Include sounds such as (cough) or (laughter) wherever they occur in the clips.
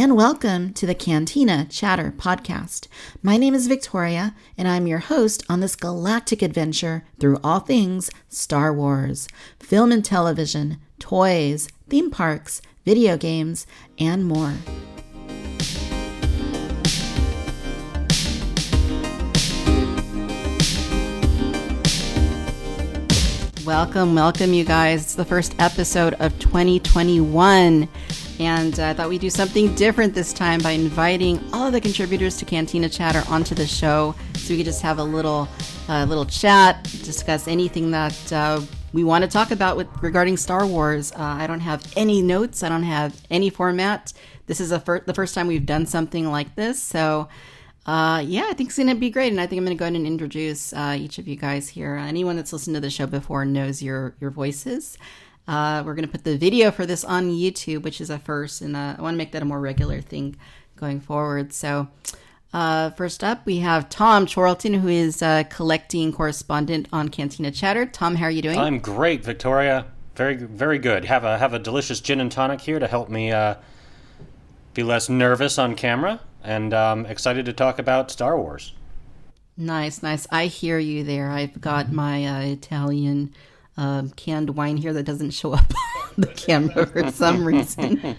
And welcome to the Cantina Chatter podcast. My name is Victoria, and I'm your host on this galactic adventure through all things Star Wars, film and television, toys, theme parks, video games, and more. Welcome, welcome, you guys. It's the first episode of 2021. And I thought we'd do something different this time by inviting all of the contributors to Cantina Chatter onto the show, so we could just have a little, uh, little chat, discuss anything that uh, we want to talk about with regarding Star Wars. Uh, I don't have any notes. I don't have any format. This is fir- the first time we've done something like this, so. Uh, yeah, I think it's going to be great, and I think I'm going to go ahead and introduce uh, each of you guys here. anyone that's listened to the show before knows your your voices. Uh, we're going to put the video for this on YouTube, which is a first, and uh, I want to make that a more regular thing going forward. So, uh, first up, we have Tom Chorlton, who is a collecting correspondent on Cantina Chatter. Tom, how are you doing? I'm great, Victoria. Very, very good. Have a have a delicious gin and tonic here to help me uh, be less nervous on camera, and um, excited to talk about Star Wars. Nice, nice. I hear you there. I've got my uh, Italian um, canned wine here that doesn't show up (laughs) on the camera for some (laughs) reason.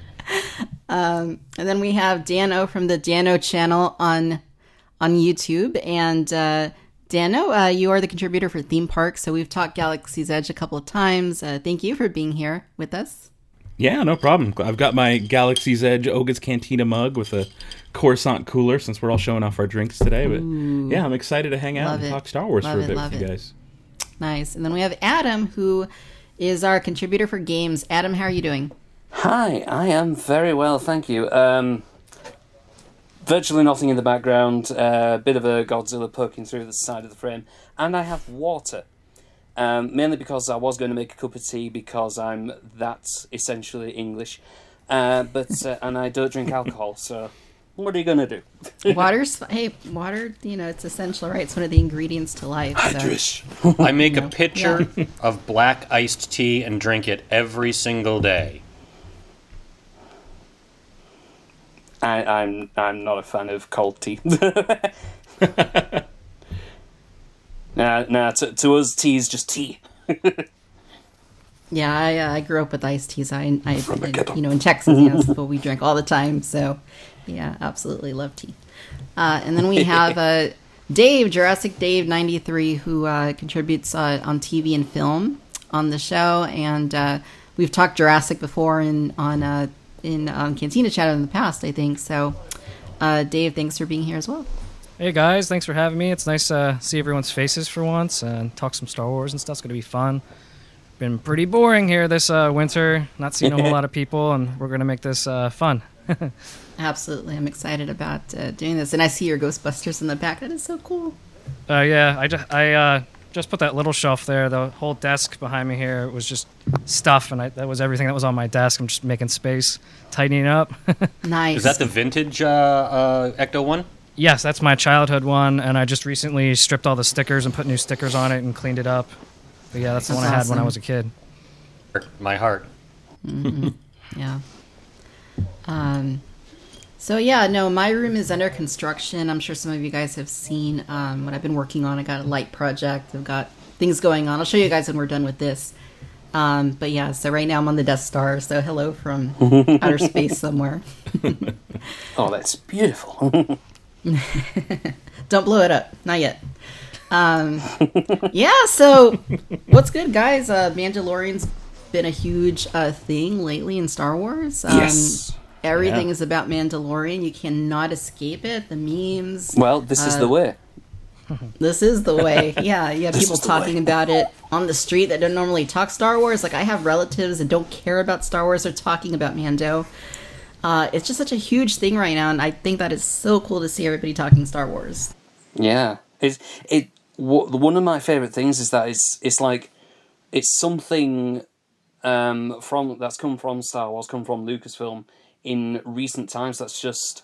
Um, and then we have Dano from the Dano channel on on YouTube. And uh, Dano, uh, you are the contributor for theme parks. So we've talked Galaxy's Edge a couple of times. Uh, thank you for being here with us. Yeah, no problem. I've got my Galaxy's Edge Oga's Cantina mug with a Coruscant cooler since we're all showing off our drinks today. But Ooh, yeah, I'm excited to hang out and it. talk Star Wars love for a bit with you guys. Nice. And then we have Adam, who is our contributor for games. Adam, how are you doing? Hi, I am very well, thank you. Um, virtually nothing in the background, a uh, bit of a Godzilla poking through the side of the frame, and I have water. Um, mainly because I was going to make a cup of tea because I'm that essentially English, uh, but uh, and I don't drink alcohol, so what are you gonna do? (laughs) Water's hey, water. You know, it's essential, right? It's one of the ingredients to life. So. (laughs) I make a pitcher yeah. of black iced tea and drink it every single day. I, I'm I'm not a fan of cold tea. (laughs) nah, nah. To, to us, tea is just tea. Yeah, I, uh, I grew up with iced teas. I, I, I you know, in Texas, yes, (laughs) but we drank all the time. So yeah, absolutely love tea. Uh, and then we have uh, Dave, Jurassic Dave 93, who uh, contributes uh, on TV and film on the show. And uh, we've talked Jurassic before in, on, uh, in um, Cantina Chat in the past, I think. So, Dave, thanks for being here as well. Hey guys, thanks for having me. It's nice to see everyone's faces for once and talk some Star Wars and stuff. It's going to be fun. Been pretty boring here this winter, not seeing a whole (laughs) lot of people, and we're going to make this fun. (laughs) Absolutely, I'm excited about uh, doing this, and I see your Ghostbusters in the back. That is so cool. Uh, yeah, I just I uh, just put that little shelf there. The whole desk behind me here was just stuff, and I, that was everything that was on my desk. I'm just making space, tightening up. (laughs) nice. Is that the vintage uh, uh, Ecto one? Yes, that's my childhood one, and I just recently stripped all the stickers and put new stickers on it and cleaned it up. But yeah, that's, that's the one awesome. I had when I was a kid. My heart. Mm-hmm. yeah. Um, so yeah, no, my room is under construction. I'm sure some of you guys have seen um, what I've been working on. I got a light project. I've got things going on. I'll show you guys when we're done with this. Um, but yeah, so right now I'm on the Death Star. So hello from (laughs) outer space somewhere. oh, that's beautiful. (laughs) (laughs) Don't blow it up. Not yet. Um, (laughs) yeah. So what's good, guys? Uh, Mandalorian's been a huge uh, thing lately in Star Wars. Um, yes. Everything yeah. is about Mandalorian. You cannot escape it. The memes. Well, this uh, is the uh, way. this is the way. (laughs) Yeah, you have people talking way. about it on the street that don't normally talk Star Wars. Like I have relatives that don't care about Star Wars. They're talking about Mando. Uh, it's just such a huge thing right now, and I think that is so cool to see everybody talking Star Wars. Yeah, it's it. One of my favorite things is that it's it's like it's something um, from that's come from Star Wars, come from Lucasfilm in recent times. That's just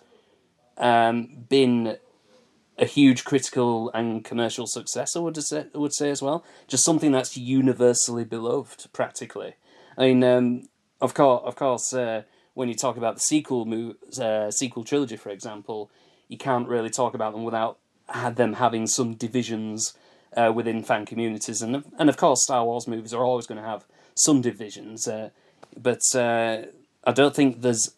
um, been a huge critical and commercial success. I would say, would say as well, just something that's universally beloved, practically. I mean, um, of course, of course, uh, when you talk about the sequel mo- uh, sequel trilogy, for example, you can't really talk about them without them having some divisions uh, within fan communities, and and of course, Star Wars movies are always going to have some divisions, uh, but uh, I don't think there's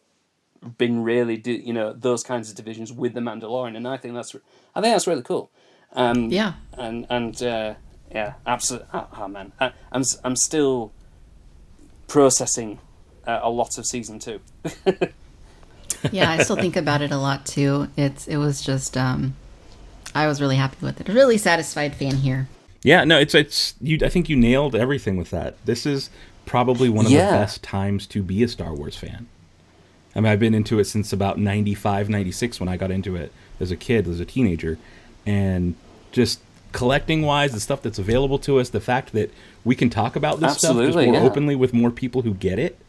been really you know those kinds of divisions with the Mandalorian, and I think that's I think that's really cool. Um, yeah, and and uh, yeah, absolutely. Oh, oh, man, I, I'm I'm still processing uh, a lot of season two. (laughs) yeah, I still think about it a lot too. It's it was just um, I was really happy with it. A really satisfied fan here. Yeah, no, it's it's you. I think you nailed everything with that. This is probably one of yeah. the best times to be a Star Wars fan. I mean, I've been into it since about 95, 96 when I got into it as a kid, as a teenager, and just collecting wise, the stuff that's available to us, the fact that we can talk about this Absolutely, stuff just more yeah. openly with more people who get it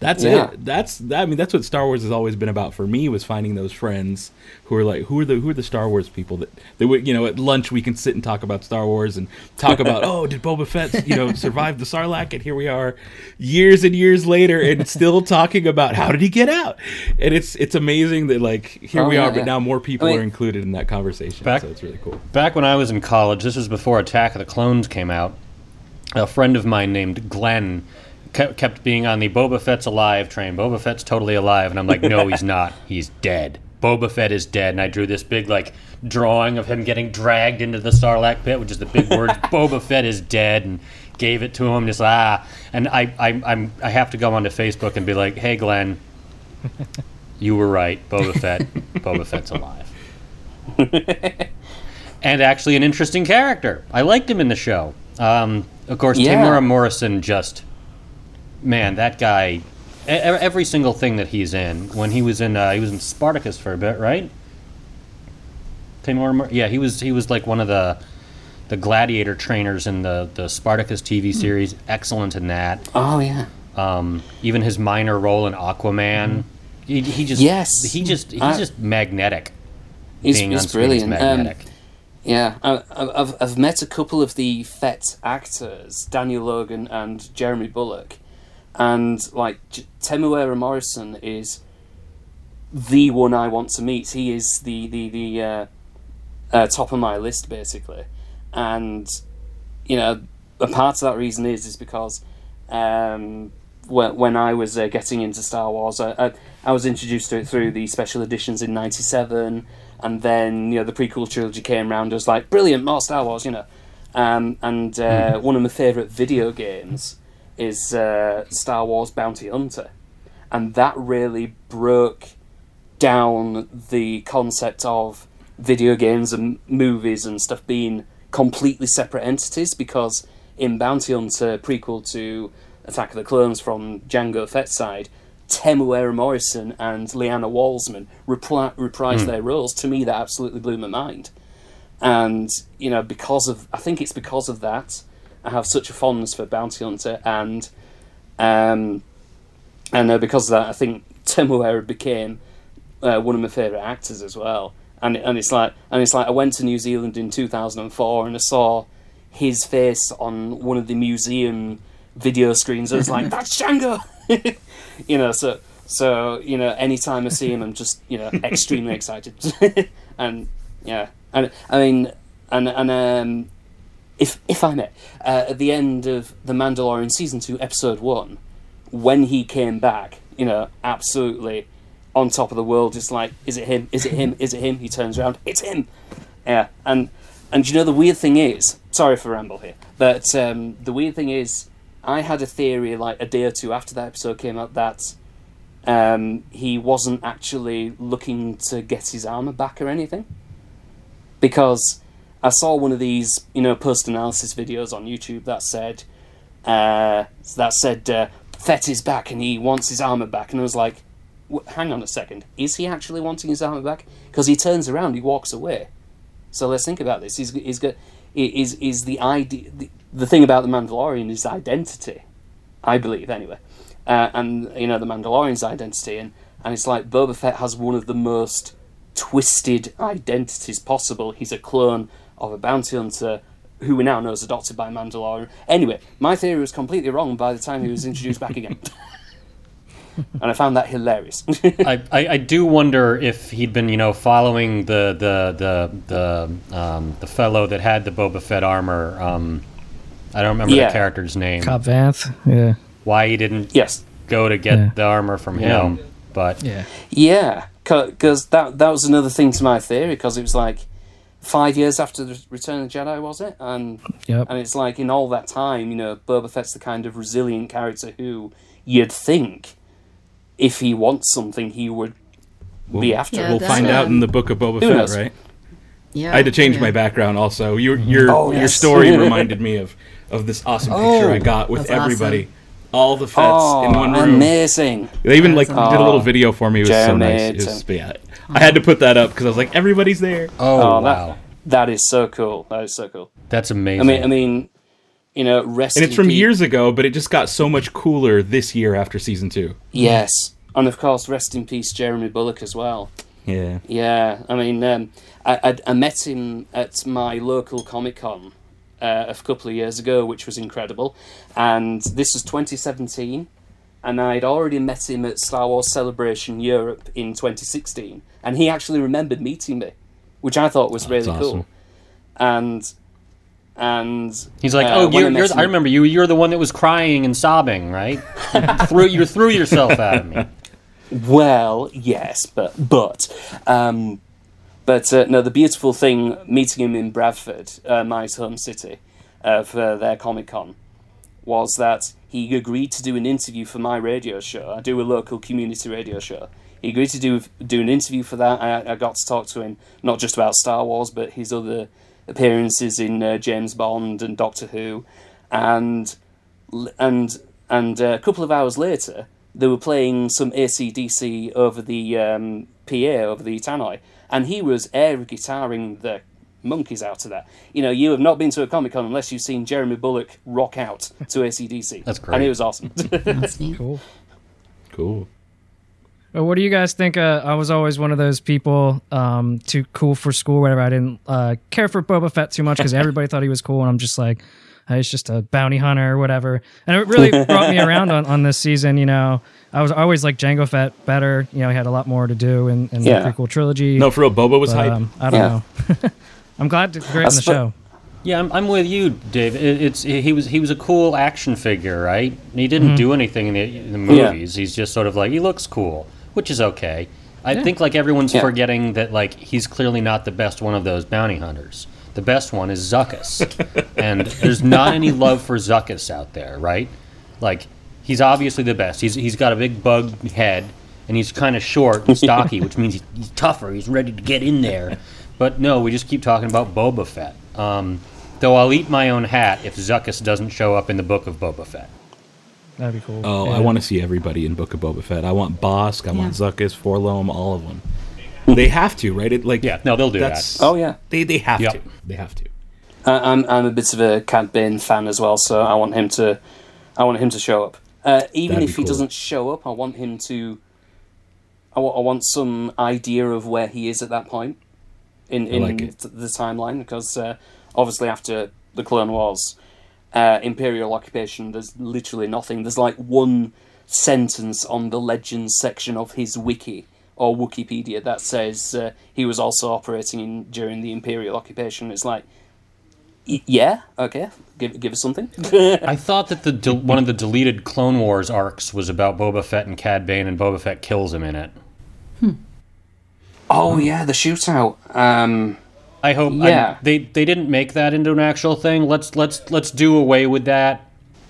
that's yeah. it. That's I mean that's what Star Wars has always been about for me was finding those friends who are like who are the who are the Star Wars people that that we, you know at lunch we can sit and talk about Star Wars and talk about (laughs) oh did Boba Fett you know survive the Sarlacc and here we are years and years later and still talking about how did he get out and it's it's amazing that like here oh, we yeah, are but now more people I mean, are included in that conversation back, so it's really cool. Back when I was in college, this was before Attack of the Clones came out. A friend of mine named Glenn kept being on the Boba Fett's alive train. Boba Fett's totally alive, and I'm like, no, he's (laughs) not. He's dead. Boba Fett is dead, and I drew this big like drawing of him getting dragged into the Sarlacc pit, which is the big words (laughs) "Boba Fett is dead," and gave it to him. Just ah, and I I I'm I have to go onto Facebook and be like, hey Glenn, (laughs) you were right. Boba Fett, Boba Fett's alive. and actually, an interesting character. I liked him in the show. Um, of course, yeah. Temuera Morrison just man, that guy, every single thing that he's in. When he was in, uh, he was in Spartacus for a bit, right? Yeah, he was. He was like one of the the gladiator trainers in the the Spartacus TV hmm. series. Excellent in that. Oh yeah. Um, even his minor role in Aquaman. Mm. He, he just yes. He just he's uh, just magnetic. He's, he's brilliant. magnetic. Um, yeah, I, I've I've met a couple of the Fett actors, Daniel Logan and Jeremy Bulloch, and like Temuera Morrison is the one I want to meet. He is the the the uh, uh, top of my list basically, and you know a part of that reason is is because um, when when I was uh, getting into Star Wars, I, I, I was introduced to it through the special editions in '97, and then you know the prequel trilogy came around. I was like, brilliant, more Star Wars, you know. Um, and uh, mm. one of my favorite video games is uh, Star Wars Bounty Hunter, and that really broke down the concept of video games and movies and stuff being completely separate entities because in Bounty Hunter prequel to Attack of the Clones from Jango Fett's side, Temuera Morrison and Leeanna Walsman repri- reprised mm. their roles. To me, that absolutely blew my mind. And you know, because of I think it's because of that I have such a fondness for Bounty Hunter, and um, and uh, because of that, I think Temuera became uh, one of my favourite actors as well. And and it's like and it's like I went to New Zealand in two thousand and four, and I saw his face on one of the museum video screens. I was like, (laughs) "That's Jango," (laughs) you know. So so you know, anytime I see him, I'm just you know extremely (laughs) excited, and yeah, and I mean, and and um, if if I may, uh, at the end of the Mandalorian season two, episode one, when he came back, you know, absolutely on top of the world, just like, is it him? Is it him? Is it him? He turns around, it's him. Yeah, and and you know the weird thing is, sorry for ramble here, but um, the weird thing is, I had a theory like a day or two after that episode came out that um, he wasn't actually looking to get his armor back or anything, because I saw one of these, you know, post analysis videos on YouTube that said, uh, that said, uh, Fett is back and he wants his armor back, and I was like, hang on a second, is he actually wanting his armor back? Because he turns around, he walks away. So let's think about this. He's he's got is is the idea the, the thing about the Mandalorian is identity, I believe anyway, uh, and you know the Mandalorian's identity, and and it's like Boba Fett has one of the most twisted identities possible. He's a clone of a bounty hunter who we now know is adopted by Mandalorian. Anyway, my theory was completely wrong by the time he was introduced back again. (laughs) and I found that hilarious. (laughs) I, I, I do wonder if he'd been, you know, following the the the the um, the fellow that had the Boba Fett armor. Um, I don't remember Yeah. the character's name. Cobb Vanth. Yeah. Why he didn't yes, go to get Yeah. the armor from Yeah. him? But Yeah. yeah, because that that was another thing to my theory because it was like five years after the Return of the Jedi, was it? And Yep. and it's like in all that time, you know, Boba Fett's the kind of resilient character who you'd think if he wants something, he would be after. Yeah. We'll that's find out um, in the book of Boba Fett, right? Yeah. I had to change yeah. my background also. Your your Oh, your yes. story (laughs) reminded me of of this awesome picture I got with that's awesome. everybody. All the Fetts Oh, in one room. amazing! They even like That's did a little video for me. It was so nice. It was, it's- yeah, I had to put that up because I was like, everybody's there. oh, Oh, wow, that, that is so cool. That is so cool. that's amazing. I mean, I mean, you know, rest. And it's from peace- years ago, but it just got so much cooler this year after season two. Yes, and of course, rest in peace, Jeremy Bulloch as well. Yeah. Yeah, I mean, um, I, I I met him at my local Comic Con uh, a couple of years ago, which was incredible, and this was 2017, and I'd already met him at Star Wars Celebration Europe in 2016, and he actually remembered meeting me, which I thought was really that's cool, and and He's like, uh, oh, you're, met you're, I remember you. You're the one that was crying and sobbing, right? you (laughs) threw you threw yourself at me. Well, yes, but but um, but uh, no. The beautiful thing meeting him in Bradford, uh, my home city, uh, for their Comic Con, was that he agreed to do an interview for my radio show. I do a local community radio show. He agreed to do do an interview for that. I, I got to talk to him not just about Star Wars, but his other appearances in uh, James Bond and Doctor Who, and and and uh, a couple of hours later, they were playing some ACDC over the um, PA over the tannoy, and he was air guitaring the monkeys out of that. You know, you have not been to a Comic Con unless you've seen Jeremy Bulloch rock out to ACDC. (laughs) That's great. and great. it was awesome. That's neat. Cool. Cool. Well, what do you guys think? Uh, I was always one of those people um, too cool for school, whatever. I didn't uh, care for Boba Fett too much because everybody thought he was cool, and I'm just like, "Hey, he's just a bounty hunter or whatever. And it really (laughs) brought me around on, on this season. You know, I was always like Jango Fett better. You know, he had a lot more to do in, in Yeah. the prequel trilogy. No, for real, Boba was but, hype. um, I don't Yeah. know. (laughs) I'm glad to great on the That's show. Yeah, I'm, I'm with you, Dave. It, it's he was he was a cool action figure, right? He didn't mm-hmm. do anything in the, in the Yeah. movies. He's just sort of like he looks cool, which is okay. I think like everyone's Yeah. forgetting that like he's clearly not the best one of those bounty hunters. The best one is Zuckuss, (laughs) and there's not any love for Zuckuss out there, right? Like he's obviously the best. He's he's got a big bug head, and he's kind of short and stocky, (laughs) which means he's, he's tougher. He's ready to get in there. But no, we just keep talking about Boba Fett. Um, though I'll eat my own hat if Zuckuss doesn't show up in the book of Boba Fett. That'd be cool. Oh, Yeah. I want to see everybody in Book of Boba Fett. I want Bossk. I want Yeah. Zuckus, 4-LOM, all of them. They have to, right? It like Yeah, no, they'll do that's, oh yeah, They they have Yep. to. They have to. I, I'm I'm a bit of a Cad Bane fan as well, so I want him to I want him to show up. Uh, even That'd if be he cool. doesn't show up, I want him to. I wa- I want some idea of where he is at that point in in like th- the timeline because uh, obviously after the Clone Wars, uh, Imperial occupation, there's literally nothing. There's like one sentence on the Legends section of his wiki or Wikipedia that says uh, he was also operating in, during the Imperial occupation. It's like, y- yeah, okay, give give us something. (laughs) I thought that the del- one of the deleted Clone Wars arcs was about Boba Fett and Cad Bane, and Boba Fett kills him in it. Oh yeah, the shootout. Um, I hope I- Yeah. they they didn't make that into an actual thing. Let's let's let's do away with that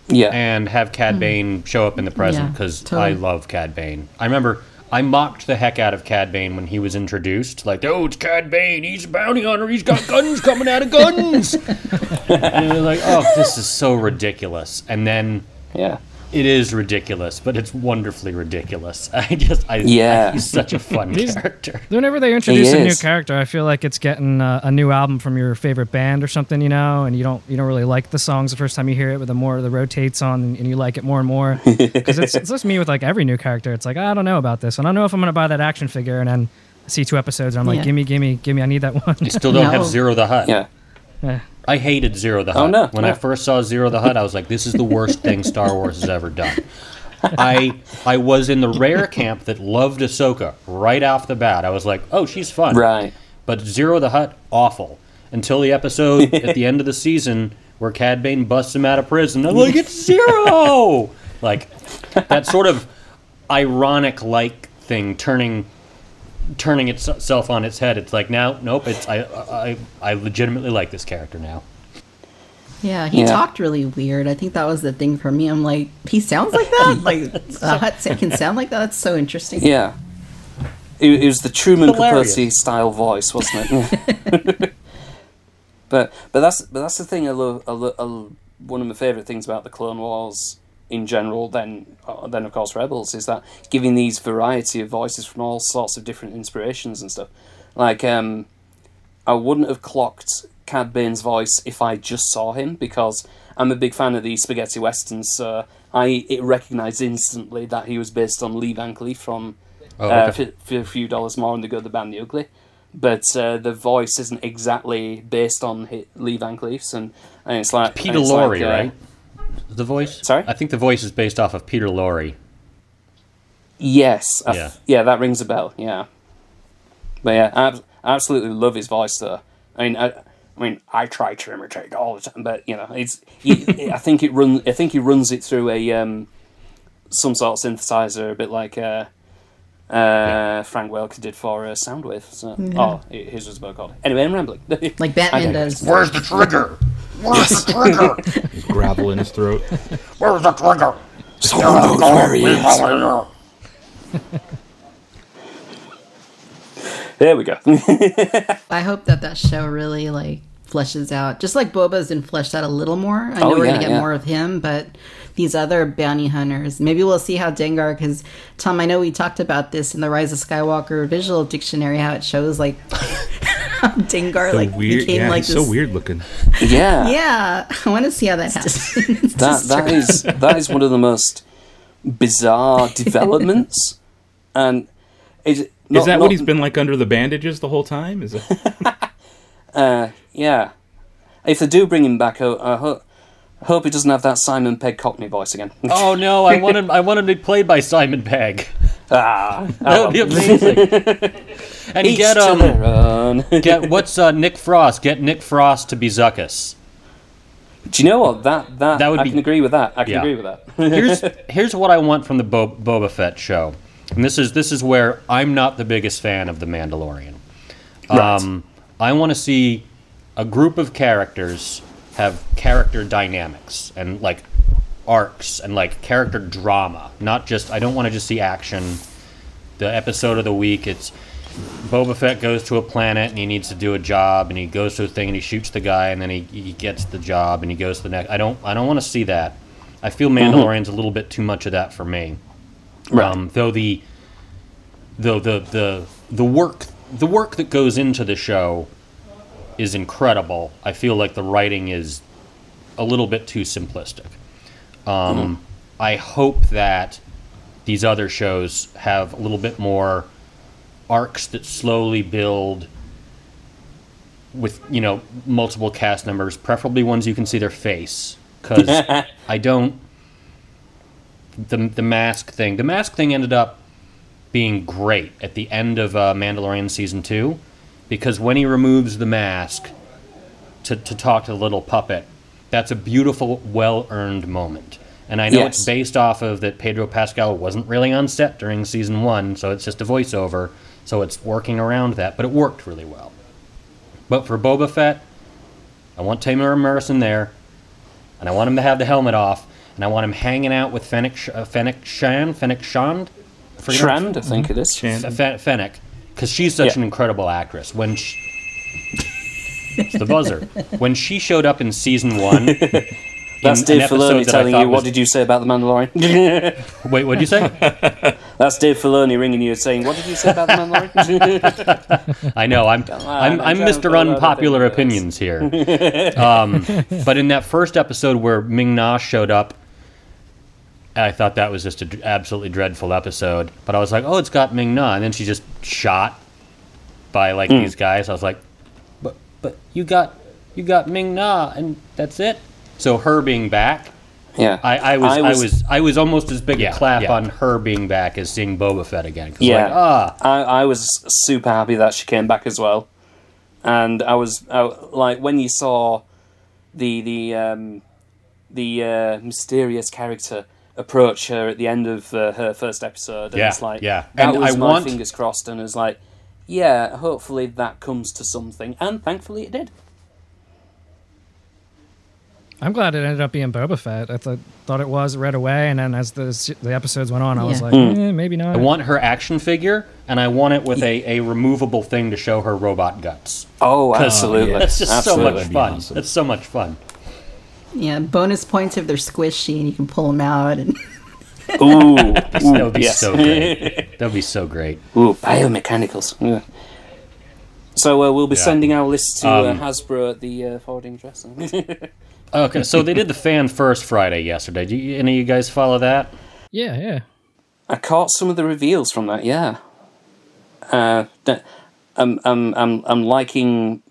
yeah, and have Cad Bane show up in the present Yeah, because totally. I love Cad Bane. I remember I mocked the heck out of Cad Bane when he was introduced. Like, oh, it's Cad Bane. He's a bounty hunter. He's got guns coming out of guns. (laughs) and it was like, oh, this is so ridiculous. And then yeah. It is ridiculous, but it's wonderfully ridiculous. (laughs) I just, I, Yeah. he's such a fun character. Whenever they introduce a new character, I feel like it's getting uh, a new album from your favorite band or something, you know, and you don't you don't really like the songs the first time you hear it, but the more the rotates on and, and you like it more and more. (laughs) Because it's, it's just me with like every new character. It's like I don't know about this, and I don't know if I'm gonna buy that action figure, and then I see two episodes, and I'm like, Yeah. gimme, gimme, gimme, I need that one. You still don't have Ziro the Hutt. Yeah. Eh. I hated Ziro the Hutt. Oh, no, When I first saw Ziro the Hutt, I was like, this is the worst thing Star Wars has ever done. (laughs) I I was in the rare camp that loved Ahsoka right off the bat. I was like, oh, she's fun. Right. But Ziro the Hut, awful. Until the episode at the end of the season where Cad Bane busts him out of prison. I'm like, it's Zero! (laughs) like, that sort of ironic like thing turning turning itself on its head. It's like now, nope. It's I I I legitimately like this character now. Yeah, he Yeah. talked really weird. I think that was the thing for me. I'm like, he sounds like that. (laughs) Like a Hutt sa- can sound like that. That's so interesting. Yeah. It, it was the Truman Hilarious. Capote style voice, wasn't it? (laughs) (laughs) But but that's but that's the thing. I love, I lo- I lo- one of my favorite things about the Clone Wars in general. Then uh, then of course Rebels is that giving these variety of voices from all sorts of different inspirations and stuff. Like um, I wouldn't have clocked Cad Bane's voice if I just saw him because I'm a big fan of the spaghetti westerns. So I it recognised instantly that he was based on Lee Van Cleef from Oh, uh, for, for a few dollars more and the good, the bad, and the ugly. But uh, the voice isn't exactly based on Lee Van Cleef's, and, and it's like Peter it's Lorre, like, uh, right? The voice. Sorry? I think the voice is based off of Peter Lorre. Yes, I f- Yeah. yeah, that rings a bell. Yeah, but yeah, I ab- absolutely love his voice though. I mean, I, I mean, I try to imitate all the time, but you know, it's. He, (laughs) I think it run. I think he runs it through a um, some sort of synthesizer, a bit like uh, uh, Frank Welker did for uh, Soundwave. So, oh, hi- his was about called. Anyway, I'm rambling. (laughs) Like Batman does. Where's the trigger? Where's the trigger? (laughs) Gravel in his throat. Where's the trigger? Someone knows where he is. (laughs) There we go. (laughs) I hope that that show really like fleshes out, just like Boba's been fleshed out a little more. I oh, know Oh, we're yeah, gonna get yeah. more of him, but these other bounty hunters, maybe we'll see how Dengar. Because Tom, I know we talked about this in the Rise of Skywalker visual dictionary, how it shows like how (laughs) Dengar So like weird. became Yeah, like he's this. so weird looking. yeah. (laughs) Yeah, I want to see how that happens. that that is that is one of the most bizarre (laughs) developments, and is not, Is that not- what he's been like under the bandages the whole time? Is it? Uh, yeah. If they do bring him back, I, I, ho- I hope he doesn't have that Simon Pegg Cockney voice again. (laughs) Oh no! I wanted I wanted to be played by Simon Pegg. ah, (laughs) That would be amazing. and each get um (laughs) get what's uh, Nick Frost? Get Nick Frost to be Zuckuss. Do you know what that that, That would I be- can agree with that. I can Yeah. agree with that. Here's here's what I want from the Bo- Boba Fett show, and this is this is where I'm not the biggest fan of the Mandalorian. Um, I want to see a group of characters have character dynamics and like arcs and like character drama, not just. I don't want to just see action. The episode of the week, it's Boba Fett goes to a planet and he needs to do a job and he goes to a thing and he shoots the guy and then he, he gets the job and he goes to the next. I don't I don't want to see that. I feel Mandalorian's a little bit too much of that for me. Right. Um, though the though the the the work the work that goes into the show is incredible. I feel like the writing is a little bit too simplistic. Um, I hope that these other shows have a little bit more arcs that slowly build with you know multiple cast members, preferably ones you can see their face, because (laughs) I don't. The the mask thing. The mask thing ended up being great at the end of uh, Mandalorian season two, because when he removes the mask to to talk to the little puppet, that's a beautiful, well earned moment. And I know it's based off of that Pedro Pascal wasn't really on set during season one, so it's just a voiceover. So it's working around that, but it worked really well. But for Boba Fett, I want Temuera Morrison there, and I want him to have the helmet off, and I want him hanging out with Fennec, Sh- uh, Fennec Shan, Fennec Shand, I forget her- Trend, I think it is. Chan- F- Fennec, because she's such Yeah. an incredible actress. When she, it's the buzzer. When she showed up in season one, (laughs) That's in Dave Filoni that telling you, what did you say about the Mandalorian? (laughs) Wait, what did you say? (laughs) That's Dave Filoni ringing you and saying, what did you say about the Mandalorian? I know I'm on, I'm, I'm I'm Mr. Unpopular. Opinions here. um, but in that first episode where Ming Na showed up, I thought that was just an absolutely dreadful episode. But I was like, oh, it's got Ming Na, and then she just shot by like Hmm. these guys. I was like, but but you got you got Ming Na, and that's it. So her being back Yeah, I, I was I was, was I was I was almost as big Yeah, a clap yeah. on her being back as seeing Boba Fett again. 'Cause Yeah. like, ah, I, I was super happy that she came back as well, and I was I, like when you saw the the um, the uh, mysterious character approach her at the end of uh, her first episode, and Yeah, it's like yeah. that And was I my want- fingers crossed, and it was like, yeah, hopefully that comes to something, and thankfully it did. I'm glad it ended up being Boba Fett. I thought thought it was right away, and then as the the episodes went on, I was like, Hmm. eh, maybe not. I want her action figure, and I want it with a, a removable thing to show her robot guts. Oh, (laughs) absolutely, yeah. That's just absolutely. so much fun. awesome. That's so much fun. Yeah, bonus points if they're squishy and you can pull them out. And (laughs) Ooh, That would be yes. so great. That would be so great. Ooh, biomechanicals. Yeah. So uh, we'll be Yeah. sending our list to uh, Um, Hasbro at the uh, forwarding address. (laughs) Okay, so they did the fan first Friday yesterday. Do you, any of you guys follow that? yeah, yeah. I caught some of the reveals from that. Yeah. Uh, d- I'm I'm I'm I'm liking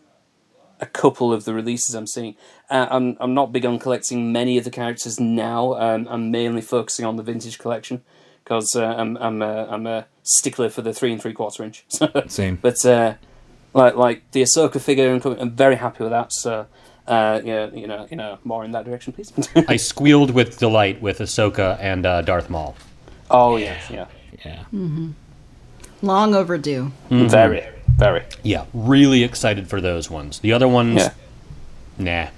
a couple of the releases I'm seeing. Uh, I'm I'm not big on collecting many of the characters now. Um, I'm mainly focusing on the vintage collection because uh, I'm I'm a, I'm a stickler for the three and three quarter inch. (laughs) Same. But uh, like like the Ahsoka figure, I'm, I'm very happy with that. So uh, yeah, you know, you know, more in that direction, please. (laughs) I squealed with delight with Ahsoka and uh, Darth Maul. oh yeah, yeah, Yeah. long overdue. very, very. Yeah, really excited for those ones. The other ones, Yeah.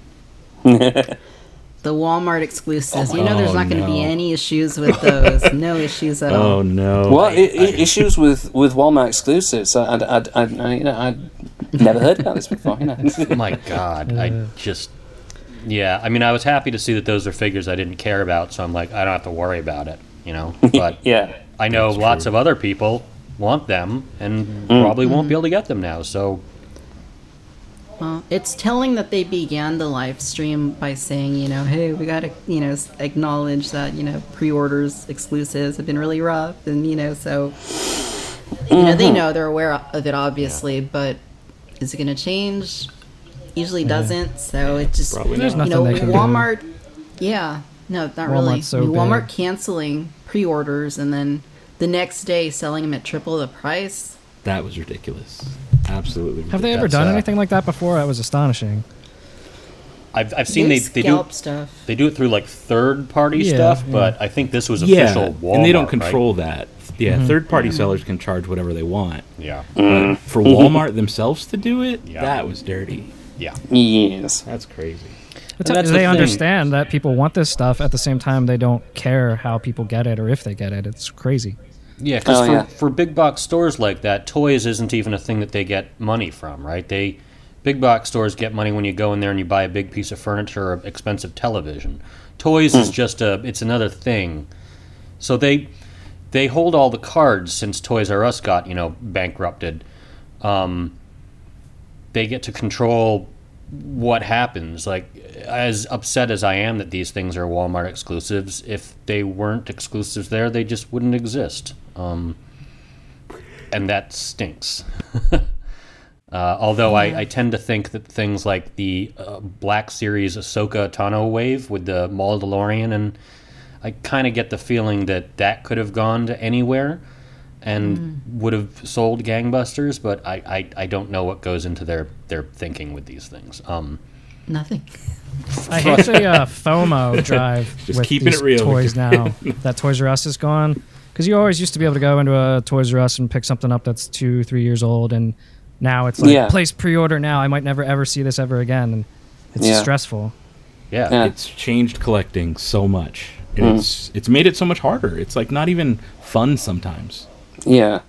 nah. (laughs) The Walmart exclusives. you oh, know, there's Oh, not going to be any issues with those. (laughs) no issues at oh, all. Oh no. What I, I, issues with with Walmart exclusives? I, I, I, I, you know, I'd never heard about this before. You know, (laughs) My God, I just. Yeah, I mean, I was happy to see that those are figures I didn't care about, so I'm like, I don't have to worry about it, you know. But yeah, I know That's lots true. of other people want them and Mm. probably won't be able to get them now. So Well, it's telling that they began the live stream by saying, you know, hey, we got to, you know, acknowledge that, you know, pre-orders exclusives have been really rough, and you know, so you know they know they're aware of it, obviously, but is it going to change? Usually doesn't. So it just Probably There's not. you know, Nothing they can do. Walmart. Yeah, no, not really. So I mean, Walmart big. canceling pre-orders and then the next day selling them at triple the price. That was ridiculous. Absolutely. Have they ever That's, done uh, anything like that before? That was astonishing. I've, I've seen they, they do stuff. they do it through like third party Yeah, stuff, yeah. but I think this was Yeah, official Walmart. and they don't right? control that. Yeah, third-party sellers can charge whatever they want. Yeah, But for Walmart themselves to do it, Yeah. that was dirty. yeah. yes. That's crazy. But that's the they thing. understand that people want this stuff. At the same time, they don't care how people get it or if they get it. It's crazy. Yeah, because Oh, for, yeah. for big box stores like that, toys isn't even a thing that they get money from, right? They big box stores get money when you go in there and you buy a big piece of furniture or expensive television. Toys is just a it's another thing. So they they hold all the cards since Toys R Us got you know bankrupted. Um, they get to control what happens. Like as upset as I am that these things are Walmart exclusives, if they weren't exclusives there, they just wouldn't exist. Um, and that stinks. (laughs) uh, although I, I tend to think that things like the uh, Black Series Ahsoka Tano wave with the Maul DeLorean, and I kind of get the feeling that that could have gone to anywhere and would have sold gangbusters, but I, I, I don't know what goes into their, their thinking with these things. Um, Nothing. I hate the uh, (laughs) FOMO drive Just with keeping these it real. toys (laughs) now that Toys R Us is gone. Because you always used to be able to go into a Toys R Us and pick something up that's two, three years old, and now it's like Yeah. place pre-order now. I might never ever see this ever again, and it's Yeah. stressful. yeah. Yeah. It's changed collecting so much. And It's it's made it so much harder. It's like not even fun sometimes. Yeah.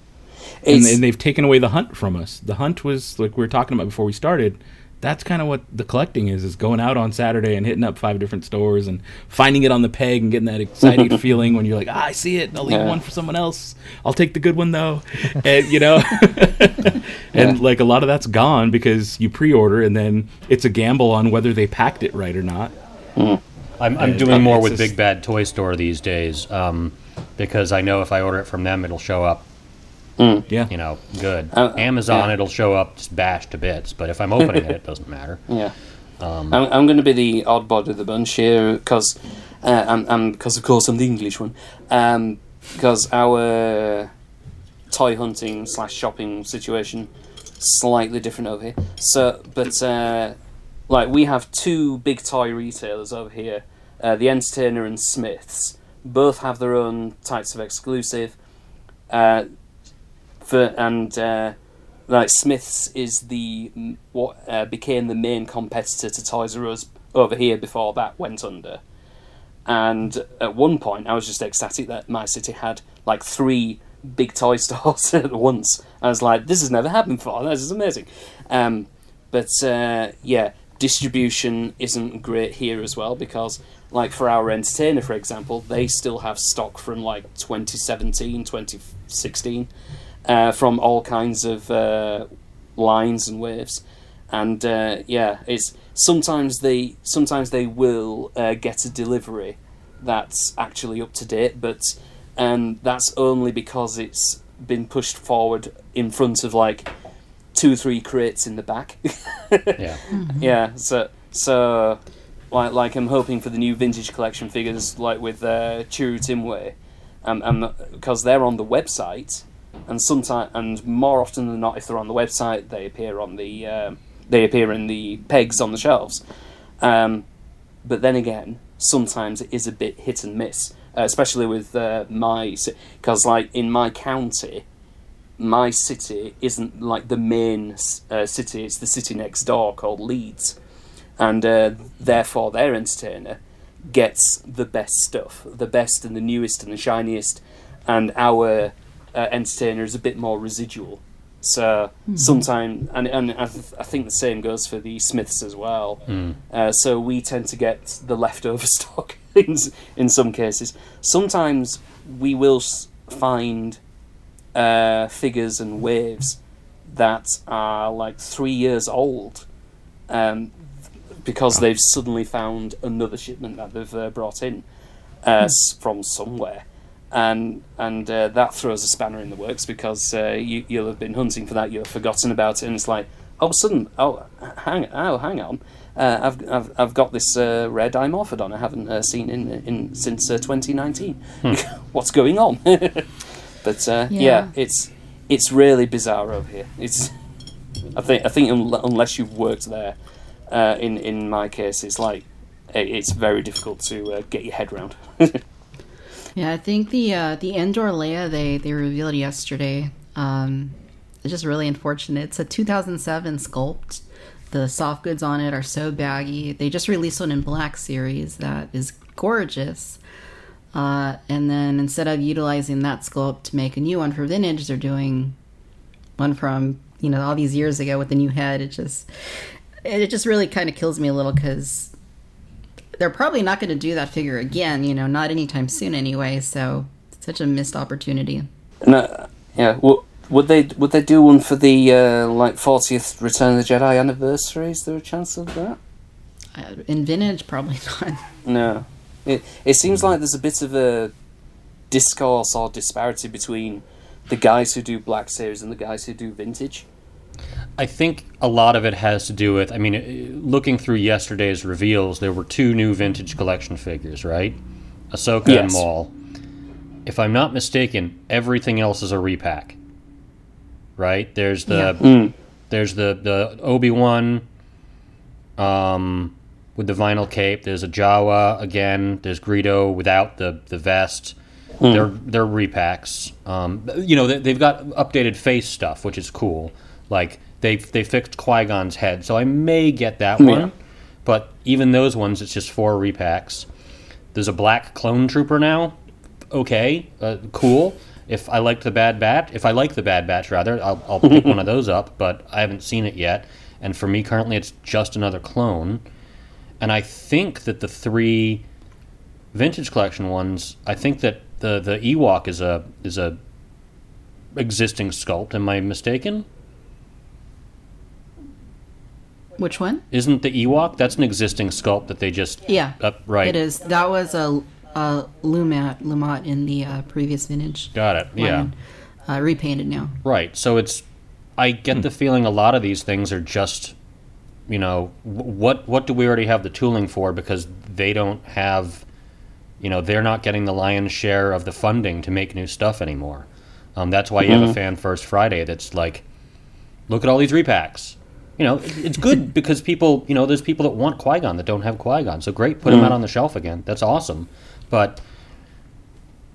And, and they've taken away the hunt from us. The hunt was like we were talking about before we started. That's kind of what the collecting is: is going out on Saturday and hitting up five different stores and finding it on the peg and getting that excited (laughs) feeling when you're like, ah, I see it, and I'll leave Yeah. one for someone else. I'll take the good one though, and you know, (laughs) and like a lot of that's gone because you pre-order and then it's a gamble on whether they packed it right or not. I'm, I'm Yeah, doing more with just- Big Bad Toy Store these days um, because I know if I order it from them, it'll show up, Yeah, you know, good. Uh, Amazon, yeah. it'll show up just bashed to bits, but if I'm opening it, it doesn't matter. (laughs) yeah. I'm, I'm going to be the odd bod of the bunch here because, uh, and, and because of course I'm the English one, um, because our toy hunting slash shopping situation slightly different over here. So, but uh, like we have two big toy retailers over here, uh, the Entertainer and Smyths. Both have their own types of exclusive. Uh, for and uh, like Smyths is the what uh, became the main competitor to Toys R Us over here before that went under. And at one point, I was just ecstatic that my city had like three big toy (laughs) stores (laughs) at once. I was like, "This has never happened before. This is amazing." Um, but uh, yeah, distribution isn't great here as well because, like for our entertainer, for example, they still have stock from like 2017, 2016 uh, from all kinds of uh, lines and waves, and uh, yeah, it's sometimes they sometimes they will uh, get a delivery that's actually up to date, but um, that's only because it's been pushed forward in front of like two or three crates in the back. (laughs) Yeah. yeah, so so like like I'm hoping for the new vintage collection figures like with uh, Chirrut Îmwe, um, and because they're on the website, and sometimes and more often than not, if they're on the website, they appear on the um they appear in the pegs on the shelves. Um, but then again, sometimes it is a bit hit and miss, uh, especially with uh, my because like in my county, my city isn't like the main uh, city; it's the city next door called Leeds, and uh, therefore their entertainer gets the best stuff, the best and the newest and the shiniest, and our uh, entertainer is a bit more residual. So sometimes, and and I, th- I think the same goes for the Smyths as well. Uh, so we tend to get the leftover (laughs) stock in in some cases. Sometimes we will s- find uh, figures and waves that are like three years old, um, because they've suddenly found another shipment that they've uh, brought in uh, s- from somewhere, and and uh, that throws a spanner in the works because uh, you you'll have been hunting for that, you've forgotten about it, and it's like oh sudden oh hang oh hang on. Uh, I've, I've I've got this uh, rare Dimorphodon I haven't uh, seen in in since uh, 2019. (laughs) What's going on? (laughs) but uh, yeah. Yeah. it's it's really bizarre over here. It's I think I think un- unless you've worked there, uh, in in my case, it's like it's very difficult to uh, get your head round. (laughs) Yeah, I think the uh, the Endor Leia they they revealed yesterday. Um, it's just really unfortunate. It's a 2007 sculpt. The soft goods on it are so baggy. They just released one in Black Series that is gorgeous. Uh, and then instead of utilizing that sculpt to make a new one for vintage, they're doing one from you know all these years ago with the new head. It just it just really kind of kills me a little because they're probably not going to do that figure again. You know, not anytime soon anyway. So such a missed opportunity. no, yeah. Well, would they would they do one for the uh, like 40th Return of the Jedi anniversary? Is there a chance of that? Uh, in vintage, probably (laughs) not. No. It it seems like there's a bit of a discourse or disparity between the guys who do Black Series and the guys who do vintage. I think a lot of it has to do with. I mean, uh, looking through yesterday's reveals, there were two new vintage collection figures, right? Ahsoka and Yes. Maul. If I'm not mistaken, everything else is a repack. Right? There's the Mm. there's the the Obi Wan, um, with the vinyl cape. There's a Jawa again. There's Greedo without the the vest. They're they're repacks. Um, you know they, they've got updated face stuff, which is cool. Like they they fixed Qui Gon's head, so I may get that one. But even those ones, it's just four repacks. There's a black clone trooper now. Okay, uh, cool. If I like the Bad Batch, if I like the Bad Batch rather, I'll, I'll pick (laughs) one of those up. But I haven't seen it yet, and for me currently, it's just another clone. And I think that the three vintage collection ones, I think that the the Ewok is a is a existing sculpt. Am I mistaken? Which one? Isn't the Ewok? That's an existing sculpt that they just Yeah, up right. it is. That was a, a Lumat Lumat in the uh, previous vintage. Got it. Yeah. Uh, repainted now. Right. So it's I get the feeling a lot of these things are just you know, what what do we already have the tooling for? Because they don't have, you know, they're not getting the lion's share of the funding to make new stuff anymore. Um, that's why you have a fan first Friday. That's like, look at all these repacks. You know, it's good because people, you know, there's people that want Qui Gon that don't have Qui Gon. So great, put him out on the shelf again. That's awesome, but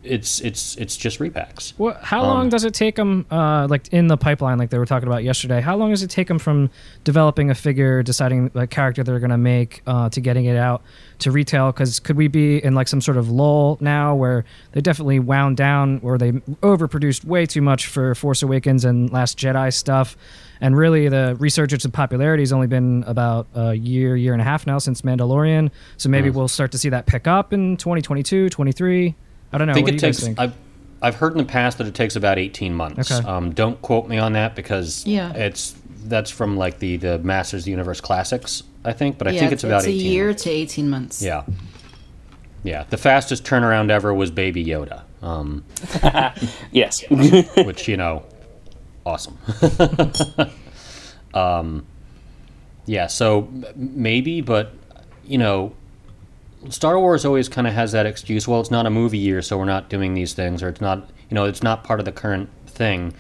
it's it's it's just repacks. What, how long does it take them, uh, like in the pipeline, like they were talking about yesterday? How long does it take them from developing a figure, deciding a character they're going to make, uh, to getting it out to retail? Because could we be in like some sort of lull now where they definitely wound down, or they overproduced way too much for Force Awakens and Last Jedi stuff? And really, the resurgence of popularity has only been about a year, year and a half now since Mandalorian. So maybe we'll start to see that pick up in 2022, 23. I don't know. I think what it do you guys takes. think? I've I've heard in the past that it takes about eighteen months. Okay. Um, don't quote me on that because Yeah. it's that's from like the the Masters of the Universe classics, I think. But I yeah, think it's, about it's a year months. to 18 months. Yeah. Yeah, the fastest turnaround ever was Baby Yoda, um, (laughs) Yes. (laughs) which you know, awesome. (laughs) um, yeah, so maybe, but you know, Star Wars always kind of has that excuse. Well, it's not a movie year, so we're not doing these things, or it's not, you know, it's not part of the current thing.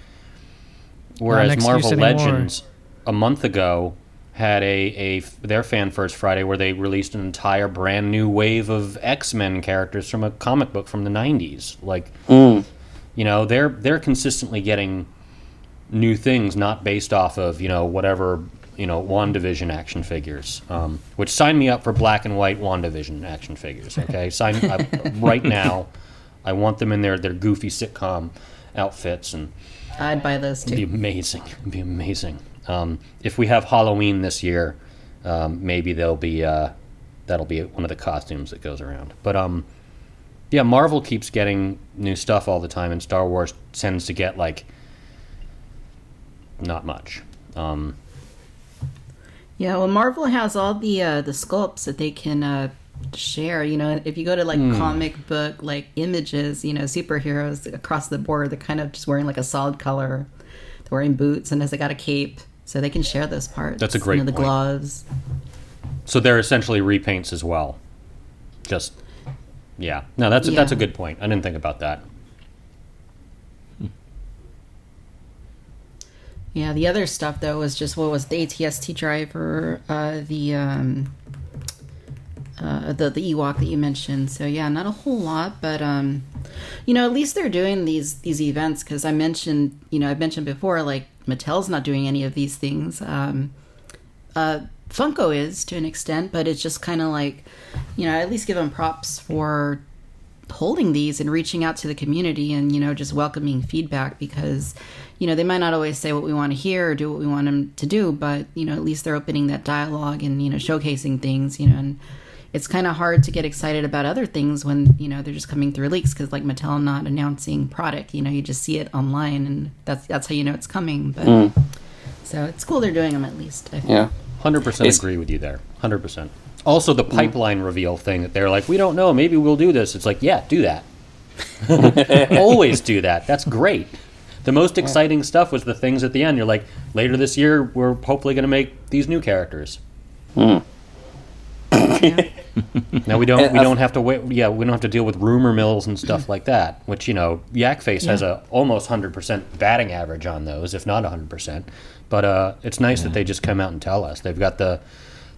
Whereas Marvel anymore. Legends a month ago had a, a their fan first Friday where they released an entire brand new wave of X Men characters from a comic book from the '90s. Like, you know, they're they're consistently getting new things, not based off of you know whatever you know WandaVision action figures. Um, which sign me up for black and white WandaVision action figures. (laughs) Okay, sign up right now. I want them in their their goofy sitcom outfits and. I'd buy those It'd be too. amazing. It'd be amazing. Um, if we have Halloween this year, um, maybe they'll be uh, that'll be one of the costumes that goes around. But um, yeah, Marvel keeps getting new stuff all the time, and Star Wars tends to get like not much. Um, Yeah, well, Marvel has all the uh, the sculpts that they can uh, share. You know, if you go to like Hmm. comic book like images, you know, superheroes across the board, they're kind of just wearing like a solid color. They're wearing boots, and as they got a cape, so they can share those parts. That's a You great know, the point. gloves. so they're essentially repaints as well. Just yeah, no, that's a, that's a good point. I didn't think about that. Yeah, the other stuff though was just what was the ATST driver, uh, the um, uh, the the Ewok that you mentioned. So yeah, not a whole lot, but um, you know, at least they're doing these these events because I mentioned, you know, I mentioned before, like Mattel's not doing any of these things. Um, uh, Funko is to an extent, but it's just kind of like, you know, at least give them props for holding these and reaching out to the community and you know just welcoming feedback because you know they might not always say what we want to hear or do what we want them to do but you know at least they're opening that dialogue and you know showcasing things you know and it's kind of hard to get excited about other things when you know they're just coming through leaks because like Mattel not announcing product you know you just see it online and that's that's how you know it's coming but hmm. so it's cool they're doing them at least I think. Yeah. Hundred percent It's- agree with you there. Hundred percent. Also, the pipeline reveal thing that they're like, we don't know, maybe we'll do this. It's like, yeah, do that. (laughs) Always do that. That's great. The most exciting stuff was the things at the end. You're like, later this year, we're hopefully going to make these new characters. (laughs) now we don't And we I- don't have to wait. Yeah, we don't have to deal with rumor mills and stuff like that. Which you know, Yak Face has a almost hundred percent batting average on those, if not hundred percent. But uh, it's nice that they just come out and tell us. They've got the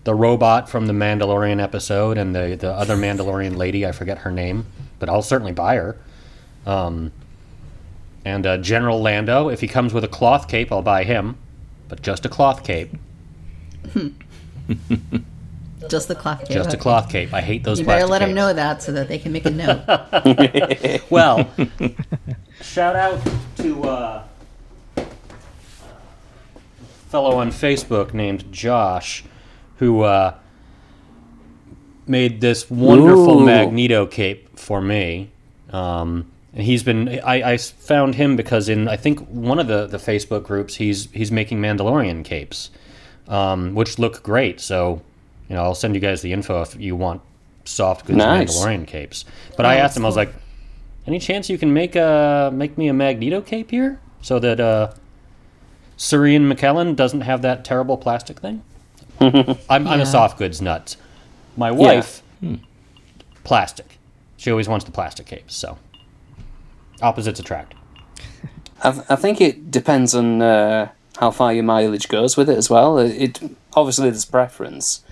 the robot from the Mandalorian episode and the the other Mandalorian lady. I forget her name, but I'll certainly buy her. Um, and uh, General Lando, if he comes with a cloth cape, I'll buy him, but just a cloth cape. (laughs) just the cloth cape. Just a cloth cape. I hate those. you better plastic let them know that so that they can make a note (laughs) Well, (laughs) shout out to uh, fellow on Facebook named Josh, who uh, made this wonderful Ooh. Magneto cape for me. Um, and he's been I, I found him because in I think one of the, the Facebook groups he's he's making Mandalorian capes, um, which look great. So you know I'll send you guys the info if you want soft goods Nice. Mandalorian capes. But I Oh, asked him I was like, any chance you can make a make me a Magneto cape here so that uh, Sir Ian McKellen doesn't have that terrible plastic thing? (laughs) I'm, I'm Yeah. a soft goods nut. My wife, plastic. She always wants the plastic capes. So opposites attract. I, th- I think it depends on uh, how far your mileage goes with it as well. It, it obviously there's preference,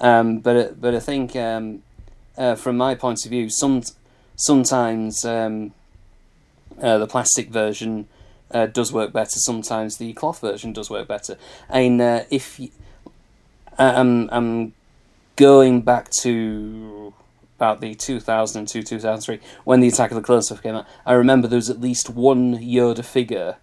um, but it, but I think um, uh, from my point of view, some sometimes um, uh, the plastic version uh, does work better. Sometimes the cloth version does work better. And uh, if I'm going back to about the 2002 2003 when the Attack of the Clones stuff came out. I remember there was at least one Yoda figure.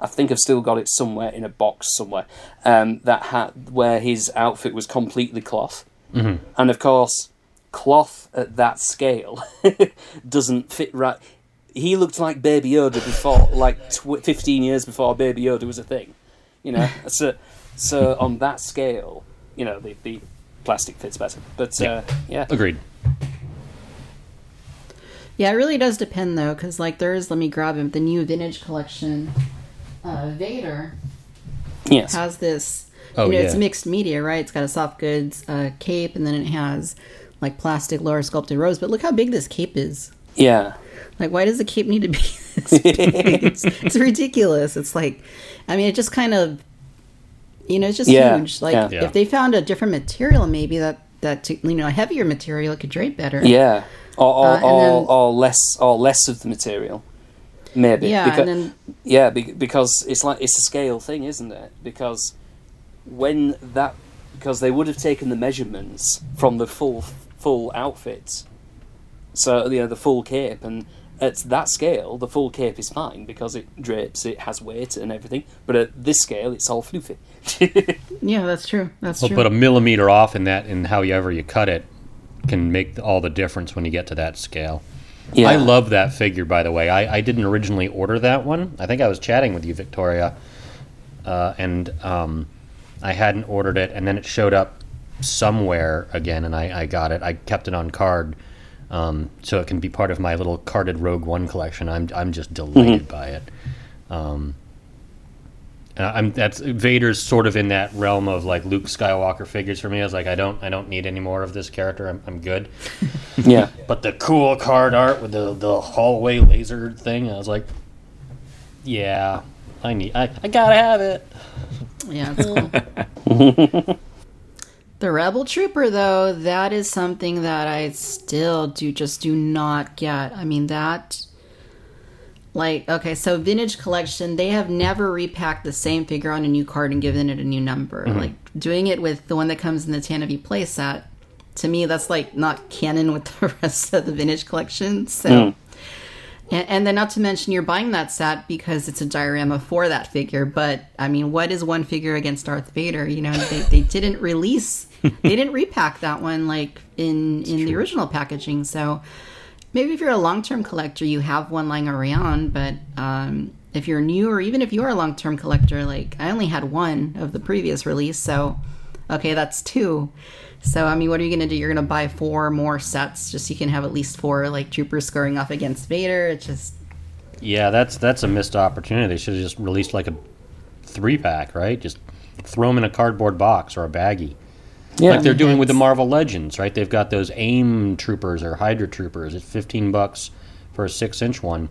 I think I've still got it somewhere in a box somewhere. Um, that had where his outfit was completely cloth, mm-hmm. and of course, cloth at that scale (laughs) doesn't fit right. He looked like Baby Yoda before, like tw- fifteen years before Baby Yoda was a thing. You know, (laughs) so so on that scale, you know, the the plastic fits better. But uh, yeah, Agreed. Yeah, it really does depend though, because like there is. Let me grab him. The new vintage collection, uh, Vader yes, has this. Oh, you know, yeah. it's mixed media, right? It's got a soft goods uh, cape, and then it has like plastic lower sculpted robes. But look how big this cape is. yeah. Like, why does the cape need to be (laughs) this (laughs) big? it's, it's ridiculous. It's like, I mean, it just kind of, you know, it's just Yeah, huge. Like, yeah. Yeah. if they found a different material, maybe that that you know, a heavier material, it could drape better. Yeah, or or, Uh, or, then- or less or less of the material, maybe. Yeah, Becau- and then yeah, because it's like it's a scale thing, isn't it? Because when that because they would have taken the measurements from the full full outfit, so you know the full cape, and at that scale, the full cape is fine because it drapes, it has weight and everything. But at this scale, it's all floofy. (laughs) yeah, that's true. That's Well, true. but a millimeter off in that, in however you cut it, can make all the difference when you get to that scale. yeah, I love that figure, by the way. I, I didn't originally order that one. I think I was chatting with you, Victoria, uh, and um, I hadn't ordered it, and then it showed up somewhere again, and I, I got it. I kept it on card, um, so it can be part of my little carded Rogue One collection. I'm I'm just delighted by it. Um, and I'm that's Vader's sort of in that realm of like Luke Skywalker figures for me. I was like, I don't I don't need any more of this character. I'm, I'm good. (laughs) yeah. But the cool card art with the, the hallway laser thing, I was like, yeah, I need, I, I gotta have it. Yeah, it's cool. (laughs) the Rebel Trooper, though, that is something that I still do just do not get. I mean, that. Like, okay, so Vintage Collection, they have never repacked the same figure on a new card and given it a new number. Mm-hmm. Like, doing it with the one that comes in the Tantive playset, to me, that's like not canon with (laughs) the rest of the Vintage Collection. So. Hmm. And, and then, not to mention, you're buying that set because it's a diorama for that figure. But I mean, what is one figure against Darth Vader? You know, they, they didn't release, (laughs) they didn't repack that one like in in the original packaging. So maybe if you're a long term collector, you have one lying around. But um, if you're new, or even if you are a long term collector, like I only had one of the previous release, so okay, that's two. So I mean, what are you gonna do? You're gonna buy four more sets just so you can have at least four like troopers scoring off against Vader. It's just Yeah, that's that's a missed opportunity. They should have just released like a three pack, right? Just throw them in a cardboard box or a baggie. Yeah. like they're doing with the Marvel Legends, right? They've got those AIM troopers or Hydra troopers. It's 15 bucks for a six inch one.